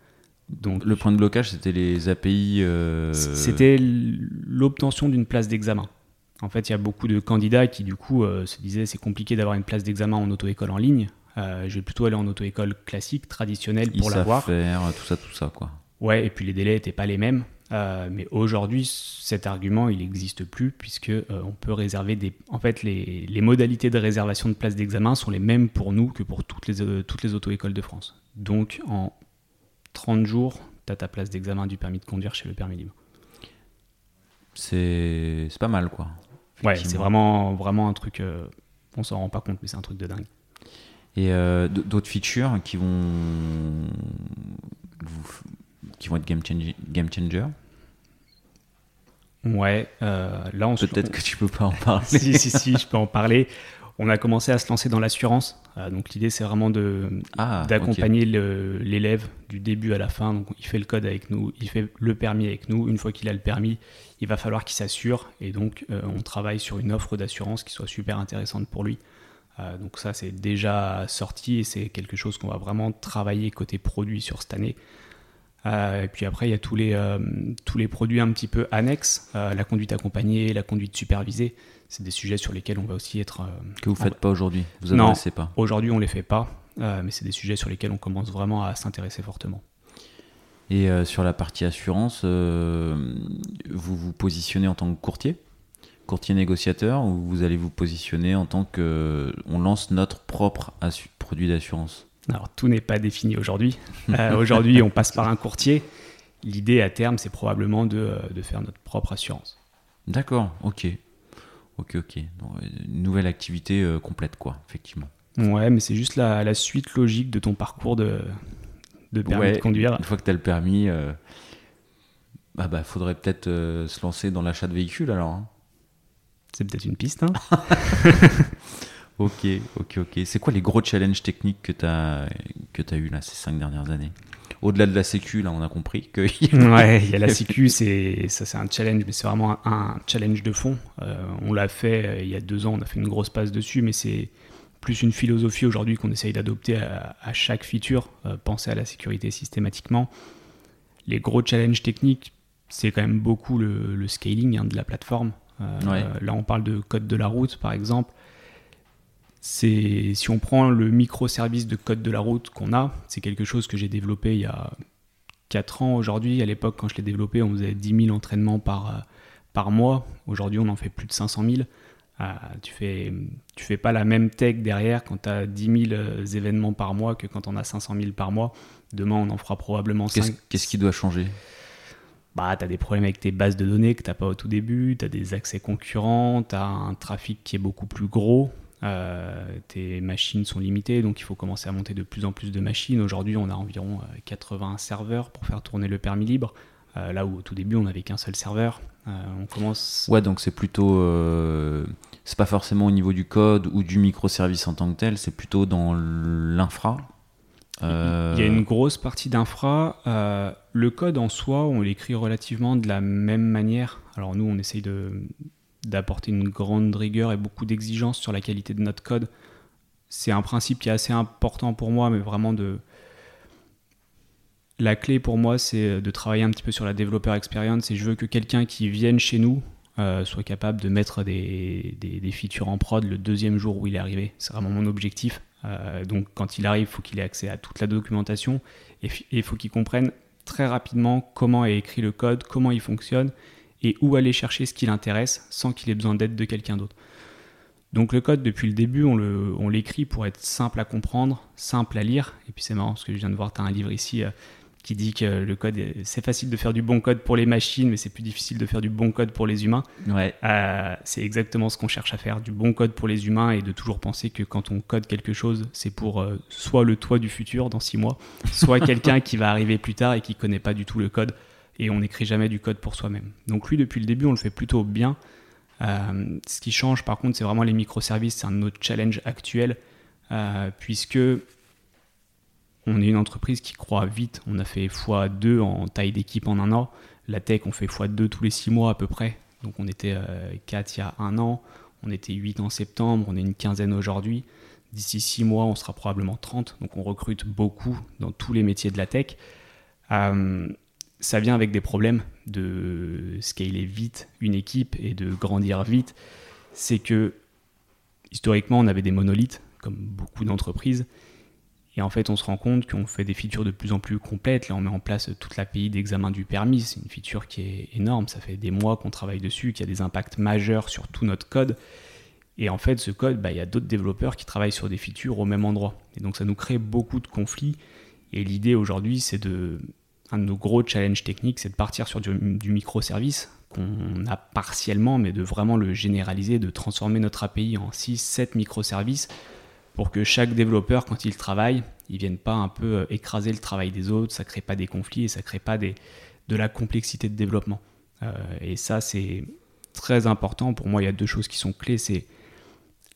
Donc, le point de blocage, c'était les API. Euh, c'était l'obtention d'une place d'examen. En fait, il y a beaucoup de candidats qui, du coup, se disaient c'est compliqué d'avoir une place d'examen en auto-école en ligne. je vais plutôt aller en auto-école classique, traditionnelle, pour l'avoir. faire tout ça, tout ça, quoi. Ouais, et puis les délais n'étaient pas les mêmes. Euh, mais aujourd'hui, cet argument, il n'existe plus puisque euh, on peut réserver des. En fait, les, les modalités de réservation de places d'examen sont les mêmes pour nous que pour toutes les, euh, toutes les auto-écoles de France. Donc, en 30 jours, tu as ta place d'examen du permis de conduire chez le permis libre. C'est pas mal, quoi. Ouais, c'est vraiment, vraiment un truc. on s'en rend pas compte, mais c'est un truc de dingue. Et d'autres features qui vont vous qui vont être game, changer, game changer Ouais, euh, là on Peut-être que tu peux pas en [LAUGHS] parler. si, si, si, je peux en parler. On a commencé à se lancer dans l'assurance. Euh, donc l'idée c'est vraiment de ah, d'accompagner l'élève du début à la fin. Donc il fait le code avec nous, il fait le permis avec nous. Une fois qu'il a le permis, il va falloir qu'il s'assure. Et donc euh, on travaille sur une offre d'assurance qui soit super intéressante pour lui. donc ça c'est déjà sorti et c'est quelque chose qu'on va vraiment travailler côté produit sur cette année. Euh, et puis après, il y a tous les, euh, tous les produits un petit peu annexes, euh, la conduite accompagnée, la conduite supervisée. C'est des sujets sur lesquels on va aussi être. que vous ne faites pas aujourd'hui Vous non, pas Aujourd'hui, on ne les fait pas, mais c'est des sujets sur lesquels on commence vraiment à s'intéresser fortement. Et sur la partie assurance, vous vous positionnez en tant que courtier? Courtier négociateur ou vous allez vous positionner en tant que. On lance notre propre produit d'assurance? Alors tout n'est pas défini aujourd'hui. [LAUGHS] Euh, aujourd'hui, on passe par un courtier. L'idée à terme, c'est probablement de, euh, de, faire notre propre assurance. D'accord, ok. Ok, ok. une nouvelle activité euh, complète, quoi, effectivement. Ouais, mais c'est juste la, la, suite logique de ton parcours de, de permis de conduire. Une fois que tu as le permis, bah, bah, faudrait peut-être se lancer dans l'achat de véhicules alors. Hein. C'est peut-être une piste. Hein [LAUGHS] Ok, ok, ok. C'est quoi les gros challenges techniques que tu as, que as eu là, ces cinq dernières années? Au-delà de la sécu, là, on a compris que. [LAUGHS] ouais, il y a la sécu, [LAUGHS] c'est, ça c'est un challenge, mais c'est vraiment un, challenge de fond. Euh, on l'a fait euh, il y a deux ans, on a fait une grosse passe dessus, mais c'est plus une philosophie aujourd'hui qu'on essaye d'adopter à, chaque feature, euh, penser à la sécurité systématiquement. Les gros challenges techniques, c'est quand même beaucoup le, scaling hein, de la plateforme. là, on parle de code de la route, par exemple c'est si on prend le microservice de code de la route qu'on a, c'est quelque chose que j'ai développé il y a 4 ans aujourd'hui. À l'époque, quand je l'ai développé, on faisait 10 000 entraînements par, par mois. Aujourd'hui, on en fait plus de 500 000. Euh, tu fais, tu fais pas la même tech derrière quand tu as 10 000 euh, événements par mois que quand on a 500 000 par mois. Demain, on en fera probablement 5. Qu'est-ce qui doit changer? Bah, tu as des problèmes avec tes bases de données que tu n'as pas au tout début, tu as des accès concurrents, tu as un trafic qui est beaucoup plus gros. Euh, tes machines sont limitées, donc il faut commencer à monter de plus en plus de machines. Aujourd'hui, on a environ 80 euh, serveurs pour faire tourner le permis libre. Euh, là où au tout début, on n'avait qu'un seul serveur. on commence. Ouais, donc c'est plutôt. c'est pas forcément au niveau du code ou du microservice en tant que tel, c'est plutôt dans l'infra. Il y a une grosse partie d'infra. le code en soi, on l'écrit relativement de la même manière. Alors nous, on essaye de, d'apporter une grande rigueur et beaucoup d'exigences sur la qualité de notre code. C'est un principe qui est assez important pour moi, mais vraiment de... La clé pour moi, c'est de travailler un petit peu sur la développeur experience et je veux que quelqu'un qui vienne chez nous euh, soit capable de mettre des, des, features en prod le deuxième jour où il est arrivé. C'est vraiment mon objectif. Euh, donc quand il arrive, il faut qu'il ait accès à toute la documentation et il faut qu'il comprenne très rapidement comment est écrit le code, comment il fonctionne et où aller chercher ce qui l'intéresse sans qu'il ait besoin d'aide de quelqu'un d'autre. Donc le code, depuis le début, on l'écrit pour être simple à comprendre, simple à lire. Et puis c'est marrant parce que je viens de voir, tu as un livre ici euh, qui dit que le code, c'est facile de faire du bon code pour les machines, mais c'est plus difficile de faire du bon code pour les humains. Ouais. Euh, c'est exactement ce qu'on cherche à faire, du bon code pour les humains et de toujours penser que quand on code quelque chose, c'est pour euh, soit le toit du futur dans six mois, soit [LAUGHS] quelqu'un qui va arriver plus tard et qui connaît pas du tout le code et on n'écrit jamais du code pour soi-même. Donc lui, depuis le début, on le fait plutôt bien. Euh, ce qui change, par contre, c'est vraiment les microservices. C'est un autre challenge actuel, euh, puisque on est une entreprise qui croît vite. On a fait x2 en taille d'équipe en un an. La tech, on fait x2 tous les 6 mois à peu près. Donc on était 4 euh, il y a un an, on était 8 en septembre, on est une quinzaine aujourd'hui. D'ici 6 mois, on sera probablement 30. Donc on recrute beaucoup dans tous les métiers de la tech ça vient avec des problèmes de scaler vite une équipe et de grandir vite. C'est que historiquement, on avait des monolithes, comme beaucoup d'entreprises. Et en fait, on se rend compte qu'on fait des features de plus en plus complètes. Là, on met en place toute l'API d'examen du permis. C'est une feature qui est énorme. Ça fait des mois qu'on travaille dessus, qui a des impacts majeurs sur tout notre code. Et en fait, ce code, bah, il y a d'autres développeurs qui travaillent sur des features au même endroit. Et donc, ça nous crée beaucoup de conflits. Et l'idée aujourd'hui, c'est de. Un de nos gros challenges techniques, c'est de partir sur du, microservice qu'on a partiellement, mais de vraiment le généraliser, de transformer notre API en 6, 7 microservices pour que chaque développeur, quand il travaille, il vienne pas un peu euh, écraser le travail des autres, ça crée pas des conflits et ça crée pas de la complexité de développement. Euh, et ça, c'est très important. Pour moi, il y a deux choses qui sont clés. C'est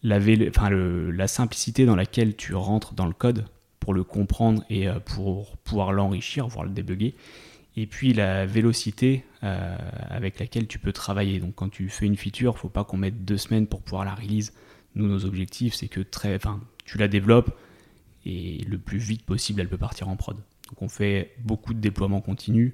la, enfin, la simplicité dans laquelle tu rentres dans le code pour le comprendre et euh, pour pouvoir l'enrichir, voire le débugger. Et puis la vélocité avec laquelle tu peux travailler. Donc quand tu fais une feature, faut pas qu'on mette deux semaines pour pouvoir la release nous, nos objectifs, c'est que très, enfin, tu la développes et le plus vite possible, elle peut partir en prod. Donc on fait beaucoup de déploiements continus,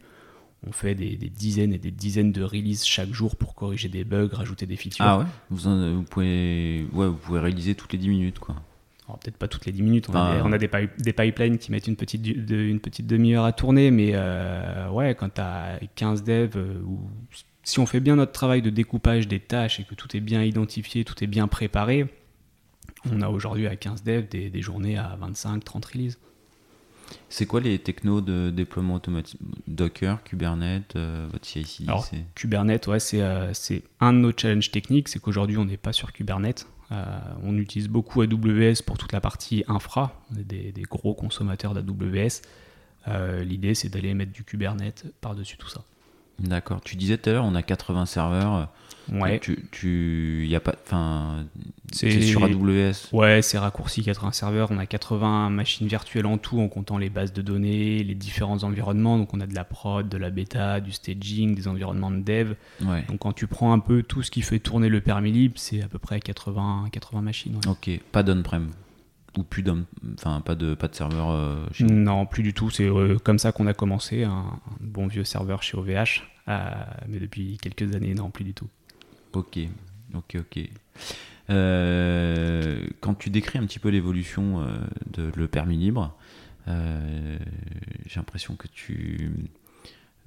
on fait des, dizaines et des dizaines de releases chaque jour pour corriger des bugs, rajouter des features. Ah ouais? Vous, pouvez, ouais, vous pouvez réaliser toutes les 10 minutes quoi. Peut-être pas toutes les 10 minutes, on, a, des, des, pipelines qui mettent une petite, une petite demi-heure à tourner, mais euh, ouais, quand tu as 15 devs euh, ou si on fait bien notre travail de découpage des tâches et que tout est bien identifié, tout est bien préparé, on a aujourd'hui à 15 devs des, journées à 25, 30 releases. C'est quoi les technos de déploiement automatique Docker, Kubernetes, euh, votre CI/CD Kubernetes, ouais, c'est un de nos challenges techniques, c'est qu'aujourd'hui on n'est pas sur Kubernetes. Euh, on utilise beaucoup AWS pour toute la partie infra, on est des, des gros consommateurs d'AWS. L'idée c'est d'aller mettre du Kubernetes par-dessus tout ça. D'accord. Tu disais tout à l'heure, on a 80 serveurs. Ouais. Tu, tu y a pas, enfin, c'est sur AWS. Ouais, c'est raccourci 80 serveurs. On a 80 machines virtuelles en tout, en comptant les bases de données, les différents environnements. Donc, on a de la prod, de la bêta, du staging, des environnements de dev. Ouais. Donc, quand tu prends un peu tout ce qui fait tourner le permis libre, c'est à peu près 80, 80 machines. Ok, pas d'on-prem ou plus enfin pas de pas de serveur euh, Non, plus du tout. C'est euh, comme ça qu'on a commencé, un, bon vieux serveur chez OVH, euh, mais depuis quelques années, non, plus du tout. Ok, ok, ok. quand tu décris un petit peu l'évolution de le permis libre, j'ai l'impression que tu,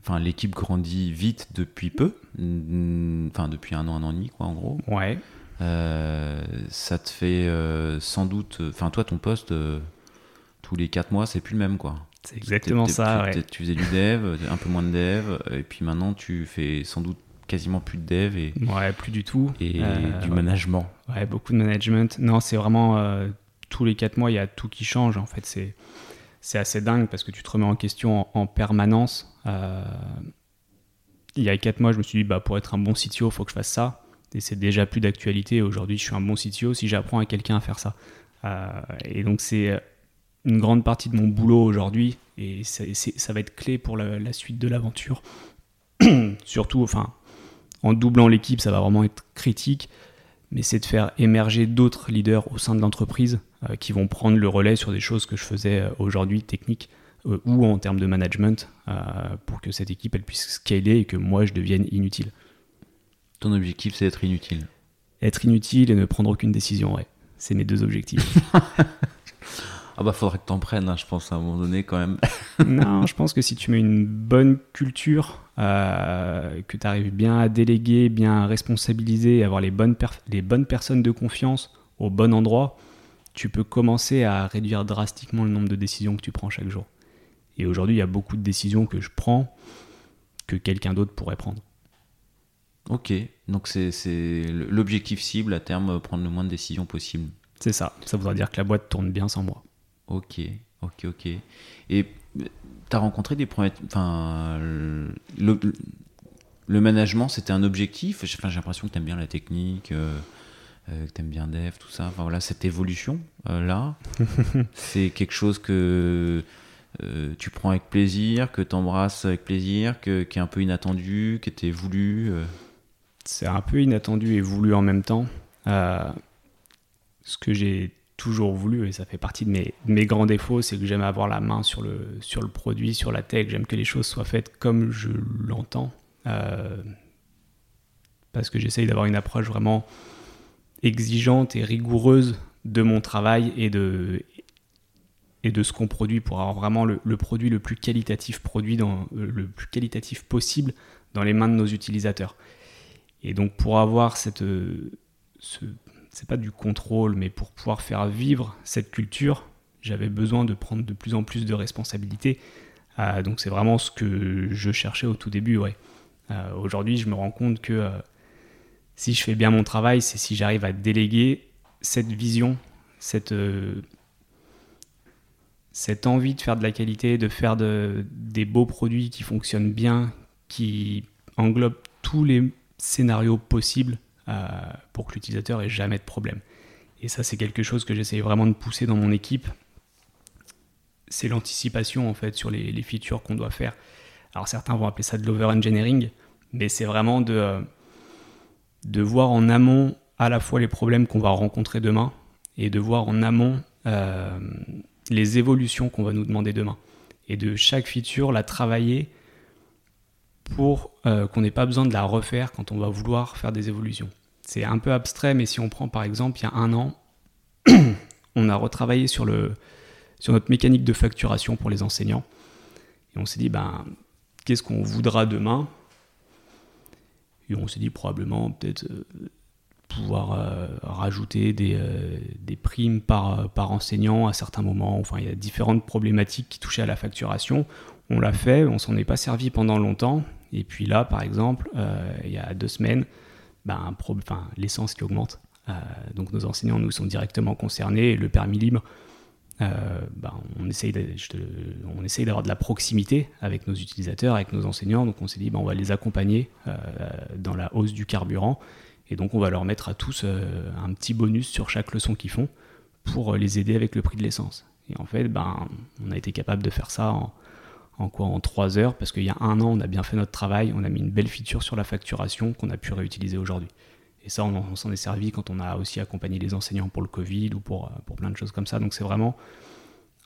enfin l'équipe grandit vite depuis peu, enfin depuis un an, un an et demi quoi en gros. Ouais. Euh, ça te fait euh, sans doute. Enfin, toi, ton poste, euh, tous les 4 mois, c'est plus le même, quoi. C'est exactement ça. ouais. Tu faisais du dev, un peu moins de dev, et puis maintenant, tu fais sans doute quasiment plus de dev et ouais plus du tout et du management ouais beaucoup de management non c'est vraiment tous les 4 mois il y a tout qui change en fait c'est c'est assez dingue parce que tu te remets en question en, permanence il y a 4 mois je me suis dit bah pour être un bon CTO faut que je fasse ça et c'est déjà plus d'actualité. Aujourd'hui, je suis un bon CTO si j'apprends à quelqu'un à faire ça. Euh, et donc, c'est une grande partie de mon boulot aujourd'hui, et ça va être clé pour la, suite de l'aventure. [CLEARS THROAT] Surtout, enfin, en doublant l'équipe, ça va vraiment être critique, mais c'est de faire émerger d'autres leaders au sein de l'entreprise euh, qui vont prendre le relais sur des choses que je faisais euh, aujourd'hui techniques ou en termes de management pour que cette équipe elle puisse scaler et que moi je devienne inutile. Ton objectif, c'est d'être inutile. Être inutile et ne prendre aucune décision, ouais. C'est mes deux objectifs. [LAUGHS] ah bah faudrait que t'en prennes, hein, je pense, à un moment donné quand même. [LAUGHS] non, [LAUGHS] je pense que si tu mets une bonne culture, euh, que tu arrives bien à déléguer, bien à responsabiliser, avoir les bonnes, les bonnes personnes de confiance au bon endroit, tu peux commencer à réduire drastiquement le nombre de décisions que tu prends chaque jour. Et aujourd'hui, il y a beaucoup de décisions que je prends que quelqu'un d'autre pourrait prendre. Ok, donc c'est l'objectif cible à terme, prendre le moins de décisions possible. C'est ça, ça voudra dire que la boîte tourne bien sans moi. Ok, ok, ok. Et tu as rencontré des problèmes. Enfin, le, le management, c'était un objectif? Enfin, j'ai l'impression que tu aimes bien la technique, euh, euh, que tu aimes bien dev, tout ça. Enfin, voilà, cette évolution-là, euh, [LAUGHS] c'est quelque chose que. tu prends avec plaisir, que tu embrasses avec plaisir, que, qui est un peu inattendu, qui était voulu c'est un peu inattendu et voulu en même temps. Euh, ce que j'ai toujours voulu et ça fait partie de mes, mes grands défauts, c'est que j'aime avoir la main sur le, sur le produit, sur la tech, j'aime que les choses soient faites comme je l'entends. Euh, parce que j'essaye d'avoir une approche vraiment exigeante et rigoureuse de mon travail et de, et de ce qu'on produit pour avoir vraiment le, produit le plus qualitatif produit dans, le plus qualitatif possible dans les mains de nos utilisateurs. Et donc pour avoir cette, ce, c'est pas du contrôle, mais pour pouvoir faire vivre cette culture, j'avais besoin de prendre de plus en plus de responsabilités. Euh, donc c'est vraiment ce que je cherchais au tout début. Euh, aujourd'hui, je me rends compte que euh, si je fais bien mon travail, c'est si j'arrive à déléguer cette vision, cette, cette envie de faire de la qualité, de faire de, des beaux produits qui fonctionnent bien, qui englobent tous les scénarios possibles euh, pour que l'utilisateur ait jamais de problème. Et ça, c'est quelque chose que j'essaye vraiment de pousser dans mon équipe. C'est l'anticipation en fait sur les, features qu'on doit faire. Alors certains vont appeler ça de l'over-engineering, mais c'est vraiment de, euh, de voir en amont à la fois les problèmes qu'on va rencontrer demain et de voir en amont euh, les évolutions qu'on va nous demander demain. Et de chaque feature, la travailler pour qu'on n'ait pas besoin de la refaire quand on va vouloir faire des évolutions. C'est un peu abstrait, mais si on prend par exemple, il y a un an, [CLEARS THROAT] on a retravaillé sur, le, sur notre mécanique de facturation pour les enseignants. Et on s'est dit, ben, qu'est-ce qu'on voudra demain? Et on s'est dit probablement peut-être euh, pouvoir euh, rajouter des, euh, des, primes par, par enseignant à certains moments. Enfin, il y a différentes problématiques qui touchaient à la facturation. On l'a fait, on s'en est pas servi pendant longtemps. Et puis là, par exemple, il y a deux semaines, ben, l'essence qui augmente. Euh, donc nos enseignants nous sont directement concernés. le permis libre, euh, ben, on essaye d'avoir de la proximité avec nos utilisateurs, avec nos enseignants. Donc on s'est dit ben, on va les accompagner euh, dans la hausse du carburant. Et donc on va leur mettre à tous un petit bonus sur chaque leçon qu'ils font pour les aider avec le prix de l'essence. Et en fait, ben, on a été capable de faire ça en, en quoi En trois heures, parce qu'il y a un an, on a bien fait notre travail, on a mis une belle feature sur la facturation qu'on a pu réutiliser aujourd'hui. Et ça, on, s'en est servi quand on a aussi accompagné les enseignants pour le Covid ou pour, pour plein de choses comme ça. Donc c'est vraiment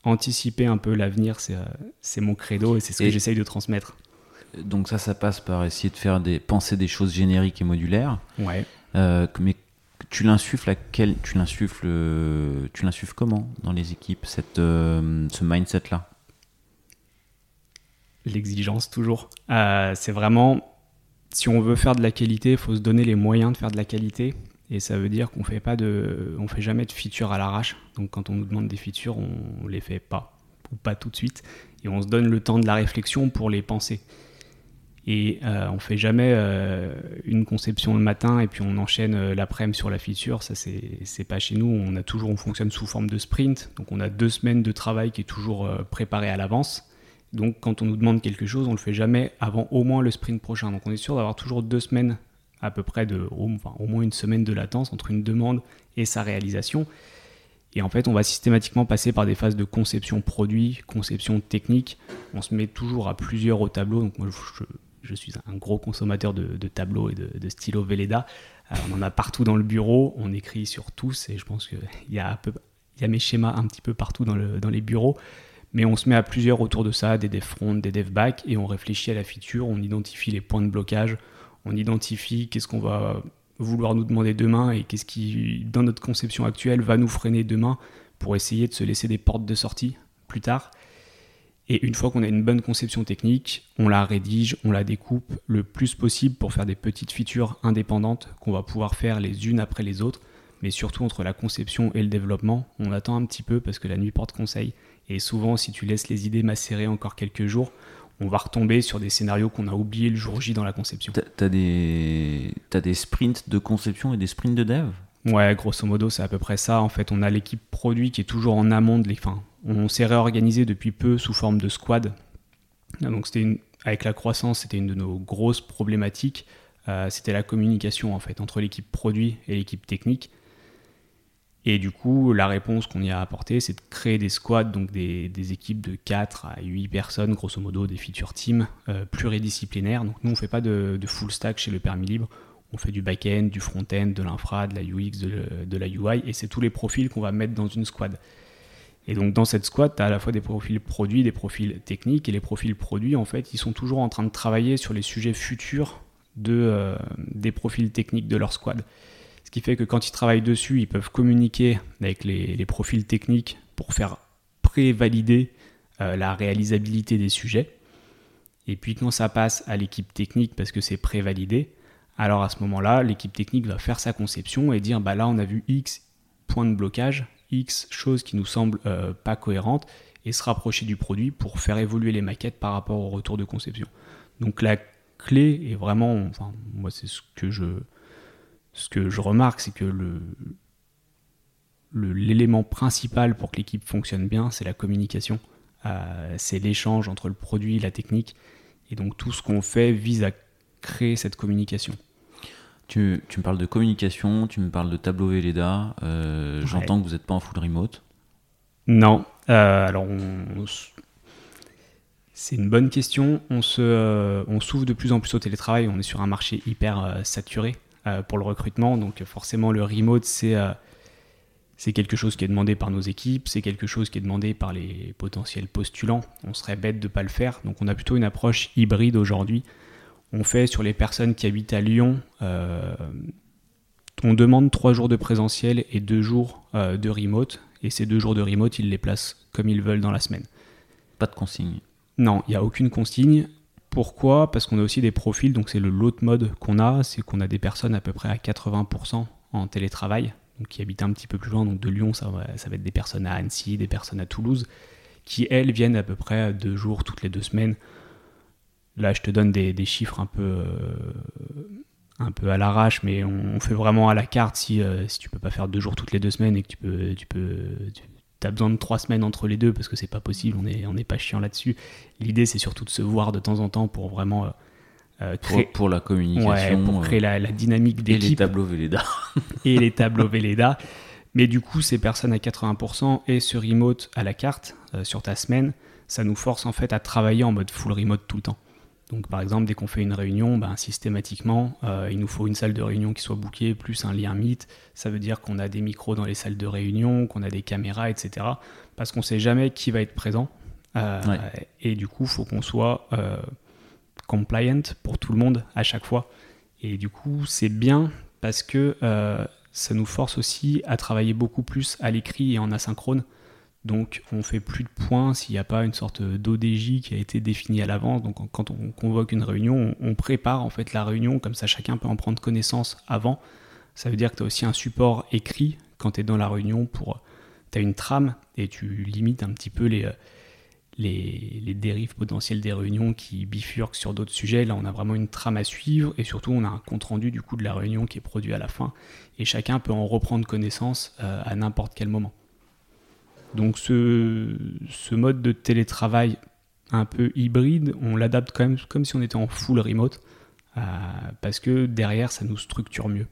anticiper un peu l'avenir, c'est euh, mon credo et c'est ce que j'essaye de transmettre. Donc ça, ça passe par essayer de faire des, penser des choses génériques et modulaires. Ouais. Euh, mais tu l'insuffles à quel, tu l'insuffles, tu l'insuffles comment dans les équipes cette, euh, ce mindset là l'exigence toujours. Euh, c'est vraiment, si on veut faire de la qualité, il faut se donner les moyens de faire de la qualité. Et ça veut dire qu'on fait pas de, on fait jamais de features à l'arrache. Donc quand on nous demande des features, on, les fait pas ou pas tout de suite. Et on se donne le temps de la réflexion pour les penser. Et euh, on fait jamais euh, une conception le matin et puis on enchaîne l'après-midi sur la feature. Ça, c'est pas chez nous. On a toujours, on fonctionne sous forme de sprint. Donc on a deux semaines de travail qui est toujours préparé à l'avance. Donc quand on nous demande quelque chose, on le fait jamais avant au moins le sprint prochain. Donc on est sûr d'avoir toujours deux semaines à peu près de, enfin au moins une semaine de latence entre une demande et sa réalisation. Et en fait, on va systématiquement passer par des phases de conception produit, conception technique. On se met toujours à plusieurs au tableau. Donc moi, je, suis un gros consommateur de, tableaux et de, de stylos Velleda. Euh, on en a partout dans le bureau. On écrit sur tous et je pense qu'il [LAUGHS] y, a y a mes schémas un petit peu partout dans les bureaux. Mais on se met à plusieurs autour de ça, des dev front, des dev back, et on réfléchit à la feature, on identifie les points de blocage, on identifie qu'est-ce qu'on va vouloir nous demander demain et qu'est-ce qui, dans notre conception actuelle, va nous freiner demain pour essayer de se laisser des portes de sortie plus tard. Et une fois qu'on a une bonne conception technique, on la rédige, on la découpe le plus possible pour faire des petites features indépendantes qu'on va pouvoir faire les unes après les autres. Mais surtout entre la conception et le développement, on attend un petit peu parce que la nuit porte conseil et souvent, si tu laisses les idées macérer encore quelques jours, on va retomber sur des scénarios qu'on a oubliés le jour J dans la conception. Tu as des... as des sprints de conception et des sprints de dev? Ouais, grosso modo, c'est à peu près ça. En fait, on a l'équipe produit qui est toujours en amont de les. on s'est réorganisé depuis peu sous forme de squad. Donc, c'était une... avec la croissance, c'était une de nos grosses problématiques. Euh, c'était la communication en fait entre l'équipe produit et l'équipe technique. Et du coup, la réponse qu'on y a apportée, c'est de créer des squads, donc des, équipes de 4 à 8 personnes, grosso modo des feature teams euh, pluridisciplinaires. Donc nous, on ne fait pas de, full stack chez le permis libre. On fait du back-end, du front-end, de l'infra, de la UX, de, la UI, et c'est tous les profils qu'on va mettre dans une squad. Et donc dans cette squad, tu as à la fois des profils produits, des profils techniques, et les profils produits, en fait, ils sont toujours en train de travailler sur les sujets futurs de, euh, des profils techniques de leur squad. Qui fait que quand ils travaillent dessus, ils peuvent communiquer avec les, profils techniques pour faire pré-valider euh, la réalisabilité des sujets. Et puis quand ça passe à l'équipe technique parce que c'est pré-validé, alors à ce moment-là, l'équipe technique va faire sa conception et dire bah là on a vu X points de blocage, X choses qui nous semblent euh, pas cohérentes et se rapprocher du produit pour faire évoluer les maquettes par rapport au retour de conception. Donc la clé est vraiment, enfin moi c'est ce que je ce que je remarque, c'est que le l'élément principal pour que l'équipe fonctionne bien, c'est la communication. Euh, c'est l'échange entre le produit et la technique. Et donc tout ce qu'on fait vise à créer cette communication. Tu, tu, me parles de communication, tu me parles de tableau Velleda. Euh, j'entends que vous n'êtes pas en full remote. Non. Euh, alors, c'est une bonne question. On, se, on s'ouvre de plus en plus au télétravail. On est sur un marché hyper saturé pour le recrutement. Donc, forcément, le remote, c'est c'est quelque chose qui est demandé par nos équipes, c'est quelque chose qui est demandé par les potentiels postulants. On serait bête de ne pas le faire. Donc on a plutôt une approche hybride aujourd'hui on fait sur les personnes qui habitent à Lyon, euh, on demande trois jours de présentiel et deux jours euh, de remote. Et ces deux jours de remote, ils les placent comme ils veulent dans la semaine. Pas de consigne Non, il n'y a aucune consigne. Pourquoi? Parce qu'on a aussi des profils, donc c'est le l'autre mode qu'on a, c'est qu'on a des personnes à peu près à 80% en télétravail, donc qui habitent un petit peu plus loin, donc de Lyon, ça va, ça va être des personnes à Annecy, des personnes à Toulouse, qui elles viennent à peu près deux jours toutes les deux semaines. Là, je te donne des, chiffres un peu, euh, un peu à l'arrache, mais on, fait vraiment à la carte si, euh, si tu peux pas faire deux jours toutes les deux semaines et que tu peux, tu peux, as besoin de trois semaines entre les deux parce que c'est pas possible, on n'est on est pas chiant là-dessus. L'idée, c'est surtout de se voir de temps en temps pour vraiment euh, créer, pour, la communication, pour créer la, dynamique d'équipe. Et les tableaux Velleda. [LAUGHS] et les tableaux Velleda. Mais du coup, ces personnes à 80% et ce remote à la carte sur ta semaine, ça nous force en fait à travailler en mode full remote tout le temps. Donc par exemple, dès qu'on fait une réunion, ben, systématiquement, euh, il nous faut une salle de réunion qui soit bookée, plus un lien Meet. Ça veut dire qu'on a des micros dans les salles de réunion, qu'on a des caméras, etc. Parce qu'on ne sait jamais qui va être présent. Euh, et du coup, il faut qu'on soit euh, compliant pour tout le monde à chaque fois. Et du coup, c'est bien parce que ça nous force aussi à travailler beaucoup plus à l'écrit et en asynchrone. Donc on fait plus de points s'il n'y a pas une sorte d'ODJ qui a été définie à l'avance. Donc quand on convoque une réunion, on, prépare en fait la réunion, comme ça chacun peut en prendre connaissance avant. Ça veut dire que tu as aussi un support écrit quand tu es dans la réunion pour... Tu as une trame et tu limites un petit peu les, les, dérives potentielles des réunions qui bifurquent sur d'autres sujets. Là, on a vraiment une trame à suivre et surtout, on a un compte-rendu du coup de la réunion qui est produit à la fin et chacun peut en reprendre connaissance euh, à n'importe quel moment. Donc ce, ce mode de télétravail un peu hybride, on l'adapte quand même comme si on était en full remote, euh, parce que derrière, ça nous structure mieux.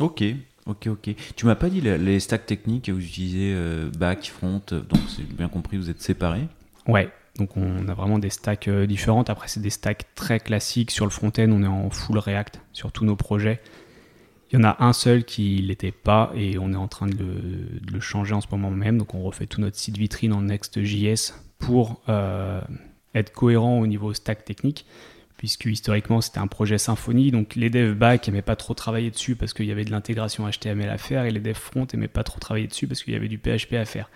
Ok, ok, ok. Tu m'as pas dit les stacks techniques, vous utilisez euh, back, front, donc c'est bien compris, vous êtes séparés Ouais, donc on a vraiment des stacks euh, différentes. Après, c'est des stacks très classiques. Sur le front-end, on est en full React sur tous nos projets. Il y en a un seul qui l'était pas et on est en train de le, changer en ce moment même. Donc on refait tout notre site vitrine en Next.js pour euh, être cohérent au niveau stack technique, puisque historiquement c'était un projet Symfony. Donc les devs back n'aimaient pas trop travailler dessus parce qu'il y avait de l'intégration HTML à faire et les devs front n'aimaient pas trop travailler dessus parce qu'il y avait du PHP à faire.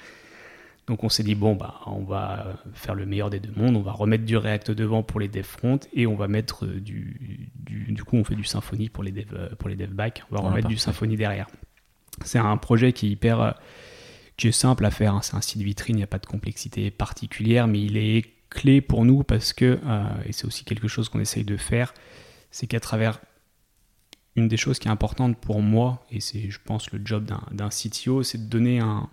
Donc on s'est dit, bon, bah, on va faire le meilleur des deux mondes, on va remettre du React devant pour les dev front et on va mettre du, du, coup, on fait du Symfony pour les dev, pour les dev back, on va remettre du Symfony derrière. C'est un projet qui est hyper, euh, qui est simple à faire, hein. c'est un site vitrine, il n'y a pas de complexité particulière, mais il est clé pour nous parce que, euh, et c'est aussi quelque chose qu'on essaye de faire, c'est qu'à travers une des choses qui est importante pour moi, et c'est, je pense, le job d'un CTO, c'est de donner un,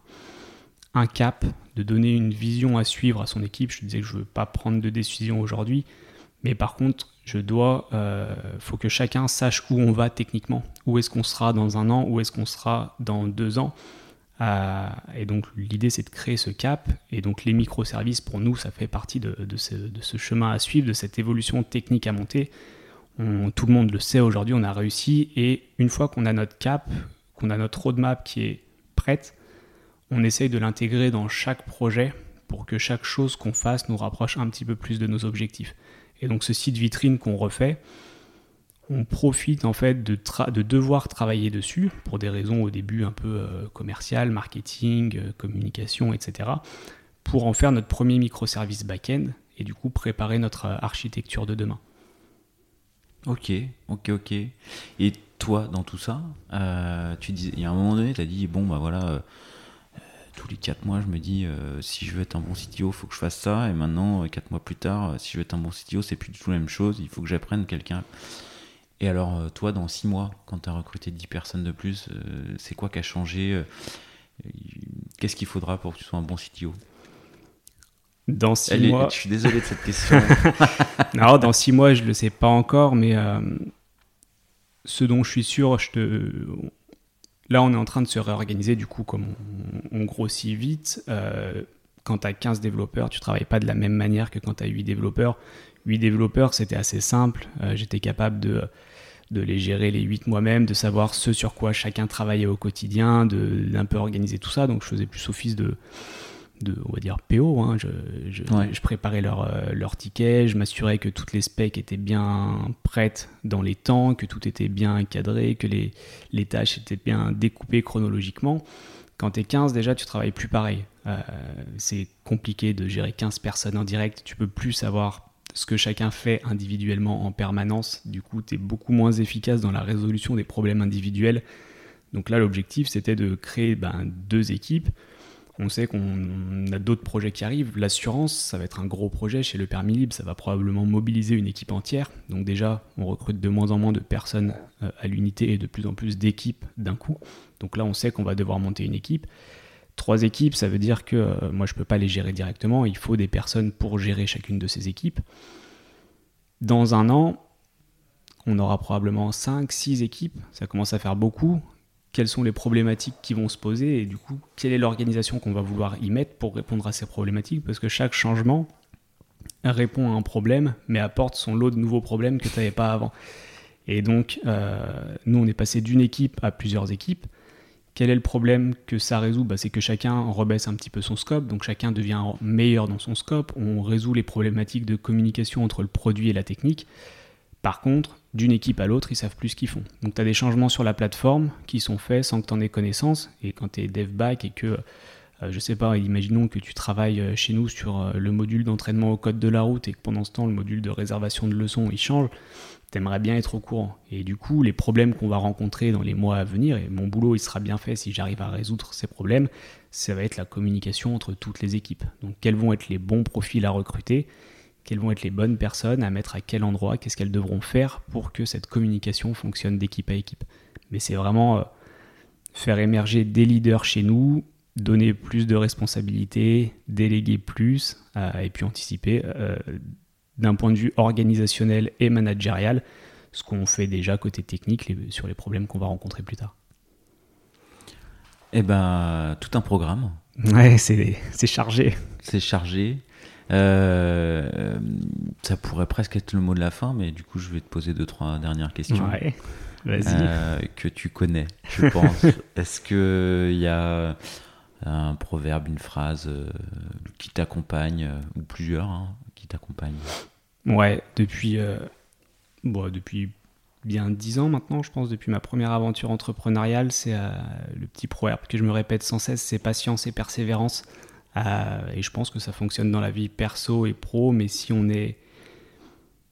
un cap, de donner une vision à suivre à son équipe. Je disais que je ne veux pas prendre de décision aujourd'hui, mais par contre, je dois, euh, faut que chacun sache où on va techniquement, où est-ce qu'on sera dans un an, où est-ce qu'on sera dans deux ans? Euh, et donc l'idée c'est de créer ce cap, et donc les microservices pour nous ça fait partie de, ce, chemin à suivre, de cette évolution technique à monter. tout le monde le sait aujourd'hui, on a réussi. Et une fois qu'on a notre cap, qu'on a notre roadmap qui est prête, on essaye de l'intégrer dans chaque projet pour que chaque chose qu'on fasse nous rapproche un petit peu plus de nos objectifs. Et donc ce site vitrine qu'on refait, on profite en fait de, de, devoir travailler dessus pour des raisons au début un peu euh, commerciales, marketing, euh, communication, etc. pour en faire notre premier microservice back-end et du coup préparer notre euh, architecture de demain. Ok, ok, ok. Et toi, dans tout ça, tu dis, il y a un moment donné, tu as dit, bon, bah voilà, tous les 4 mois, je me dis, si je veux être un bon CTO, il faut que je fasse ça. Et maintenant, 4 mois plus tard, si je veux être un bon CTO, c'est plus du tout la même chose. Il faut que j'apprenne quelqu'un et alors, euh, toi, dans six mois, quand tu as recruté 10 personnes de plus, euh, c'est quoi qui a changé euh, Qu'est-ce qu'il faudra pour que tu sois un bon CTO dans six mois. je suis désolé de cette question. [LAUGHS] non, dans six mois, je ne le sais pas encore, mais ce dont je suis sûr, je te... là, on est en train de se réorganiser, du coup, comme on, grossit vite. quand tu as 15 développeurs, tu travailles pas de la même manière que quand tu as 8 développeurs. 8 développeurs, c'était assez simple. J'étais capable de de les gérer les 8 moi-même, de savoir ce sur quoi chacun travaillait au quotidien, d'un peu organiser tout ça. Donc je faisais plus office de, de on va dire PO. Hein. Je, je, préparais leur, euh, leur ticket, je m'assurais que toutes les specs étaient bien prêtes dans les temps, que tout était bien cadré, que les, les tâches étaient bien découpées chronologiquement. Quand tu es 15, déjà, tu travailles plus pareil. Euh, c'est compliqué de gérer 15 personnes en direct. Tu peux plus savoir ce que chacun fait individuellement en permanence. Du coup, tu es beaucoup moins efficace dans la résolution des problèmes individuels. Donc là, l'objectif, c'était de créer ben, deux équipes. On sait qu'on a d'autres projets qui arrivent. L'assurance, ça va être un gros projet chez le permis libre. Ça va probablement mobiliser une équipe entière. Donc déjà, on recrute de moins en moins de personnes euh, à l'unité et de plus en plus d'équipes d'un coup. Donc là, on sait qu'on va devoir monter une équipe. Trois équipes, ça veut dire que euh, moi je ne peux pas les gérer directement, il faut des personnes pour gérer chacune de ces équipes. Dans un an, on aura probablement 5, 6 équipes, ça commence à faire beaucoup. Quelles sont les problématiques qui vont se poser et du coup, quelle est l'organisation qu'on va vouloir y mettre pour répondre à ces problématiques? Parce que chaque changement répond à un problème, mais apporte son lot de nouveaux problèmes que tu n'avais pas avant. Et donc, euh, nous, on est passé d'une équipe à plusieurs équipes. Quel est le problème que ça résout? Bah, C'est que chacun rebaisse un petit peu son scope, donc chacun devient meilleur dans son scope, on résout les problématiques de communication entre le produit et la technique. Par contre, d'une équipe à l'autre, ils savent plus ce qu'ils font. Donc tu as des changements sur la plateforme qui sont faits sans que tu en aies connaissance, et quand tu es dev back et que, euh, je sais pas, imaginons que tu travailles euh, chez nous sur euh, le module d'entraînement au code de la route et que pendant ce temps, le module de réservation de leçons, il change, t'aimerais bien être au courant. Et du coup, les problèmes qu'on va rencontrer dans les mois à venir, et mon boulot il sera bien fait si j'arrive à résoudre ces problèmes, ça va être la communication entre toutes les équipes. Donc quels vont être les bons profils à recruter, quelles vont être les bonnes personnes à mettre à quel endroit, qu'est-ce qu'elles devront faire pour que cette communication fonctionne d'équipe à équipe. Mais c'est vraiment euh, faire émerger des leaders chez nous, donner plus de responsabilités, déléguer plus, euh, et puis anticiper. Euh, d'un point de vue organisationnel et managérial, ce qu'on fait déjà côté technique sur les problèmes qu'on va rencontrer plus tard. Eh ben, tout un programme. Ouais, c'est chargé. C'est chargé. Euh, ça pourrait presque être le mot de la fin, mais du coup, je vais te poser deux, trois dernières questions. Ouais. Euh, que tu connais, je pense. [LAUGHS] Est-ce qu'il y a un proverbe, une phrase euh, qui t'accompagne, ou plusieurs, hein, qui t'accompagnent? Ouais, depuis, bon, depuis bien dix ans maintenant, je pense, depuis ma première aventure entrepreneuriale, c'est le petit proverbe que je me répète sans cesse, c'est patience et persévérance. Euh, et je pense que ça fonctionne dans la vie perso et pro, mais si on est...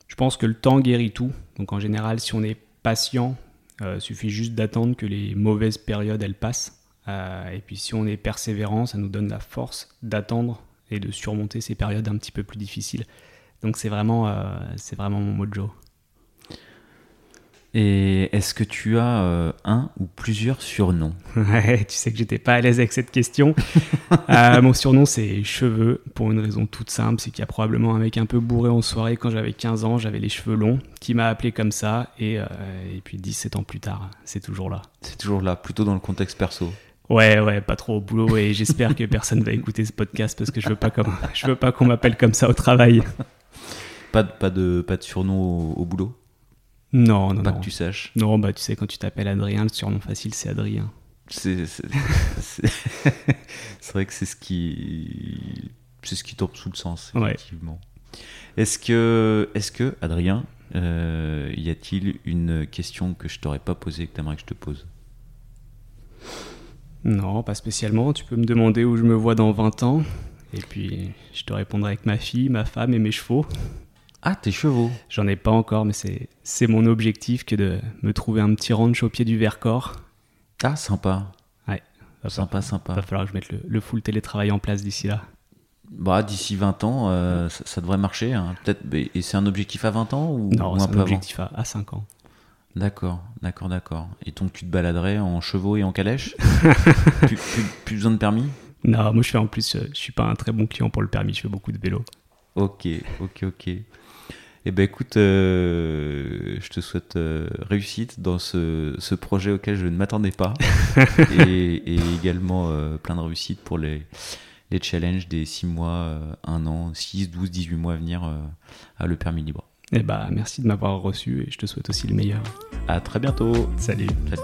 Je pense que le temps guérit tout. Donc en général, si on est patient, il suffit juste d'attendre que les mauvaises périodes, elles passent. et puis si on est persévérant, ça nous donne la force d'attendre et de surmonter ces périodes un petit peu plus difficiles. Donc c'est vraiment, euh, c'est vraiment mon mojo. Et est-ce que tu as euh, un ou plusieurs surnoms? [LAUGHS] Ouais, tu sais que j'étais pas à l'aise avec cette question. [LAUGHS] Euh, mon surnom c'est Cheveux, pour une raison toute simple, c'est qu'il y a probablement un mec un peu bourré en soirée quand j'avais 15 ans, j'avais les cheveux longs, qui m'a appelé comme ça, et, et puis 17 ans plus tard, c'est toujours là. C'est toujours là, plutôt dans le contexte perso. Ouais, ouais, pas trop au boulot, et j'espère que [LAUGHS] personne va écouter ce podcast parce que je veux pas, comme, je veux pas qu'on m'appelle comme ça au travail. Pas de, pas de, pas de surnom au, boulot? Non, non, Pas non. que tu saches. Non, bah tu sais, quand tu t'appelles Adrien, le surnom facile, c'est Adrien. [LAUGHS] C'est vrai que c'est ce qui c'est ce qui tombe sous le sens Ouais. effectivement. Est-ce que est-ce que Adrien, euh, y a-t-il une question que je t'aurais pas posée que t'aimerais que je te pose? Non, pas spécialement. Tu peux me demander où je me vois dans 20 ans. Et puis, je te répondrai avec ma fille, ma femme et mes chevaux. Ah, tes chevaux. J'en ai pas encore, mais c'est, mon objectif que de me trouver un petit ranch au pied du Vercors. Ah, sympa. Va, Sympa, sympa. va falloir que je mette le, le full télétravail en place d'ici là. Bah, d'ici 20 ans, euh, ça, ça devrait marcher. hein. Peut-être. Et c'est un objectif à 20 ans ou, Non, ou c'est un un peu avant objectif à, à 5 ans. D'accord, d'accord, d'accord. Et donc tu te baladerais en chevaux et en calèche [LAUGHS] plus, plus- plus besoin de permis? Non, moi je fais en plus, euh, je suis pas un très bon client pour le permis, je fais beaucoup de vélo. Ok, ok, ok. Eh ben écoute, euh, je te souhaite euh, réussite dans ce, ce projet auquel je ne m'attendais pas. [LAUGHS] et, et également euh, plein de réussite pour les, les challenges des 6 mois, euh, 1 an, 6, 12, 18 mois à venir à le permis libre. Et bah, merci de m'avoir reçu et je te souhaite aussi le meilleur. À très bientôt. Salut. Salut.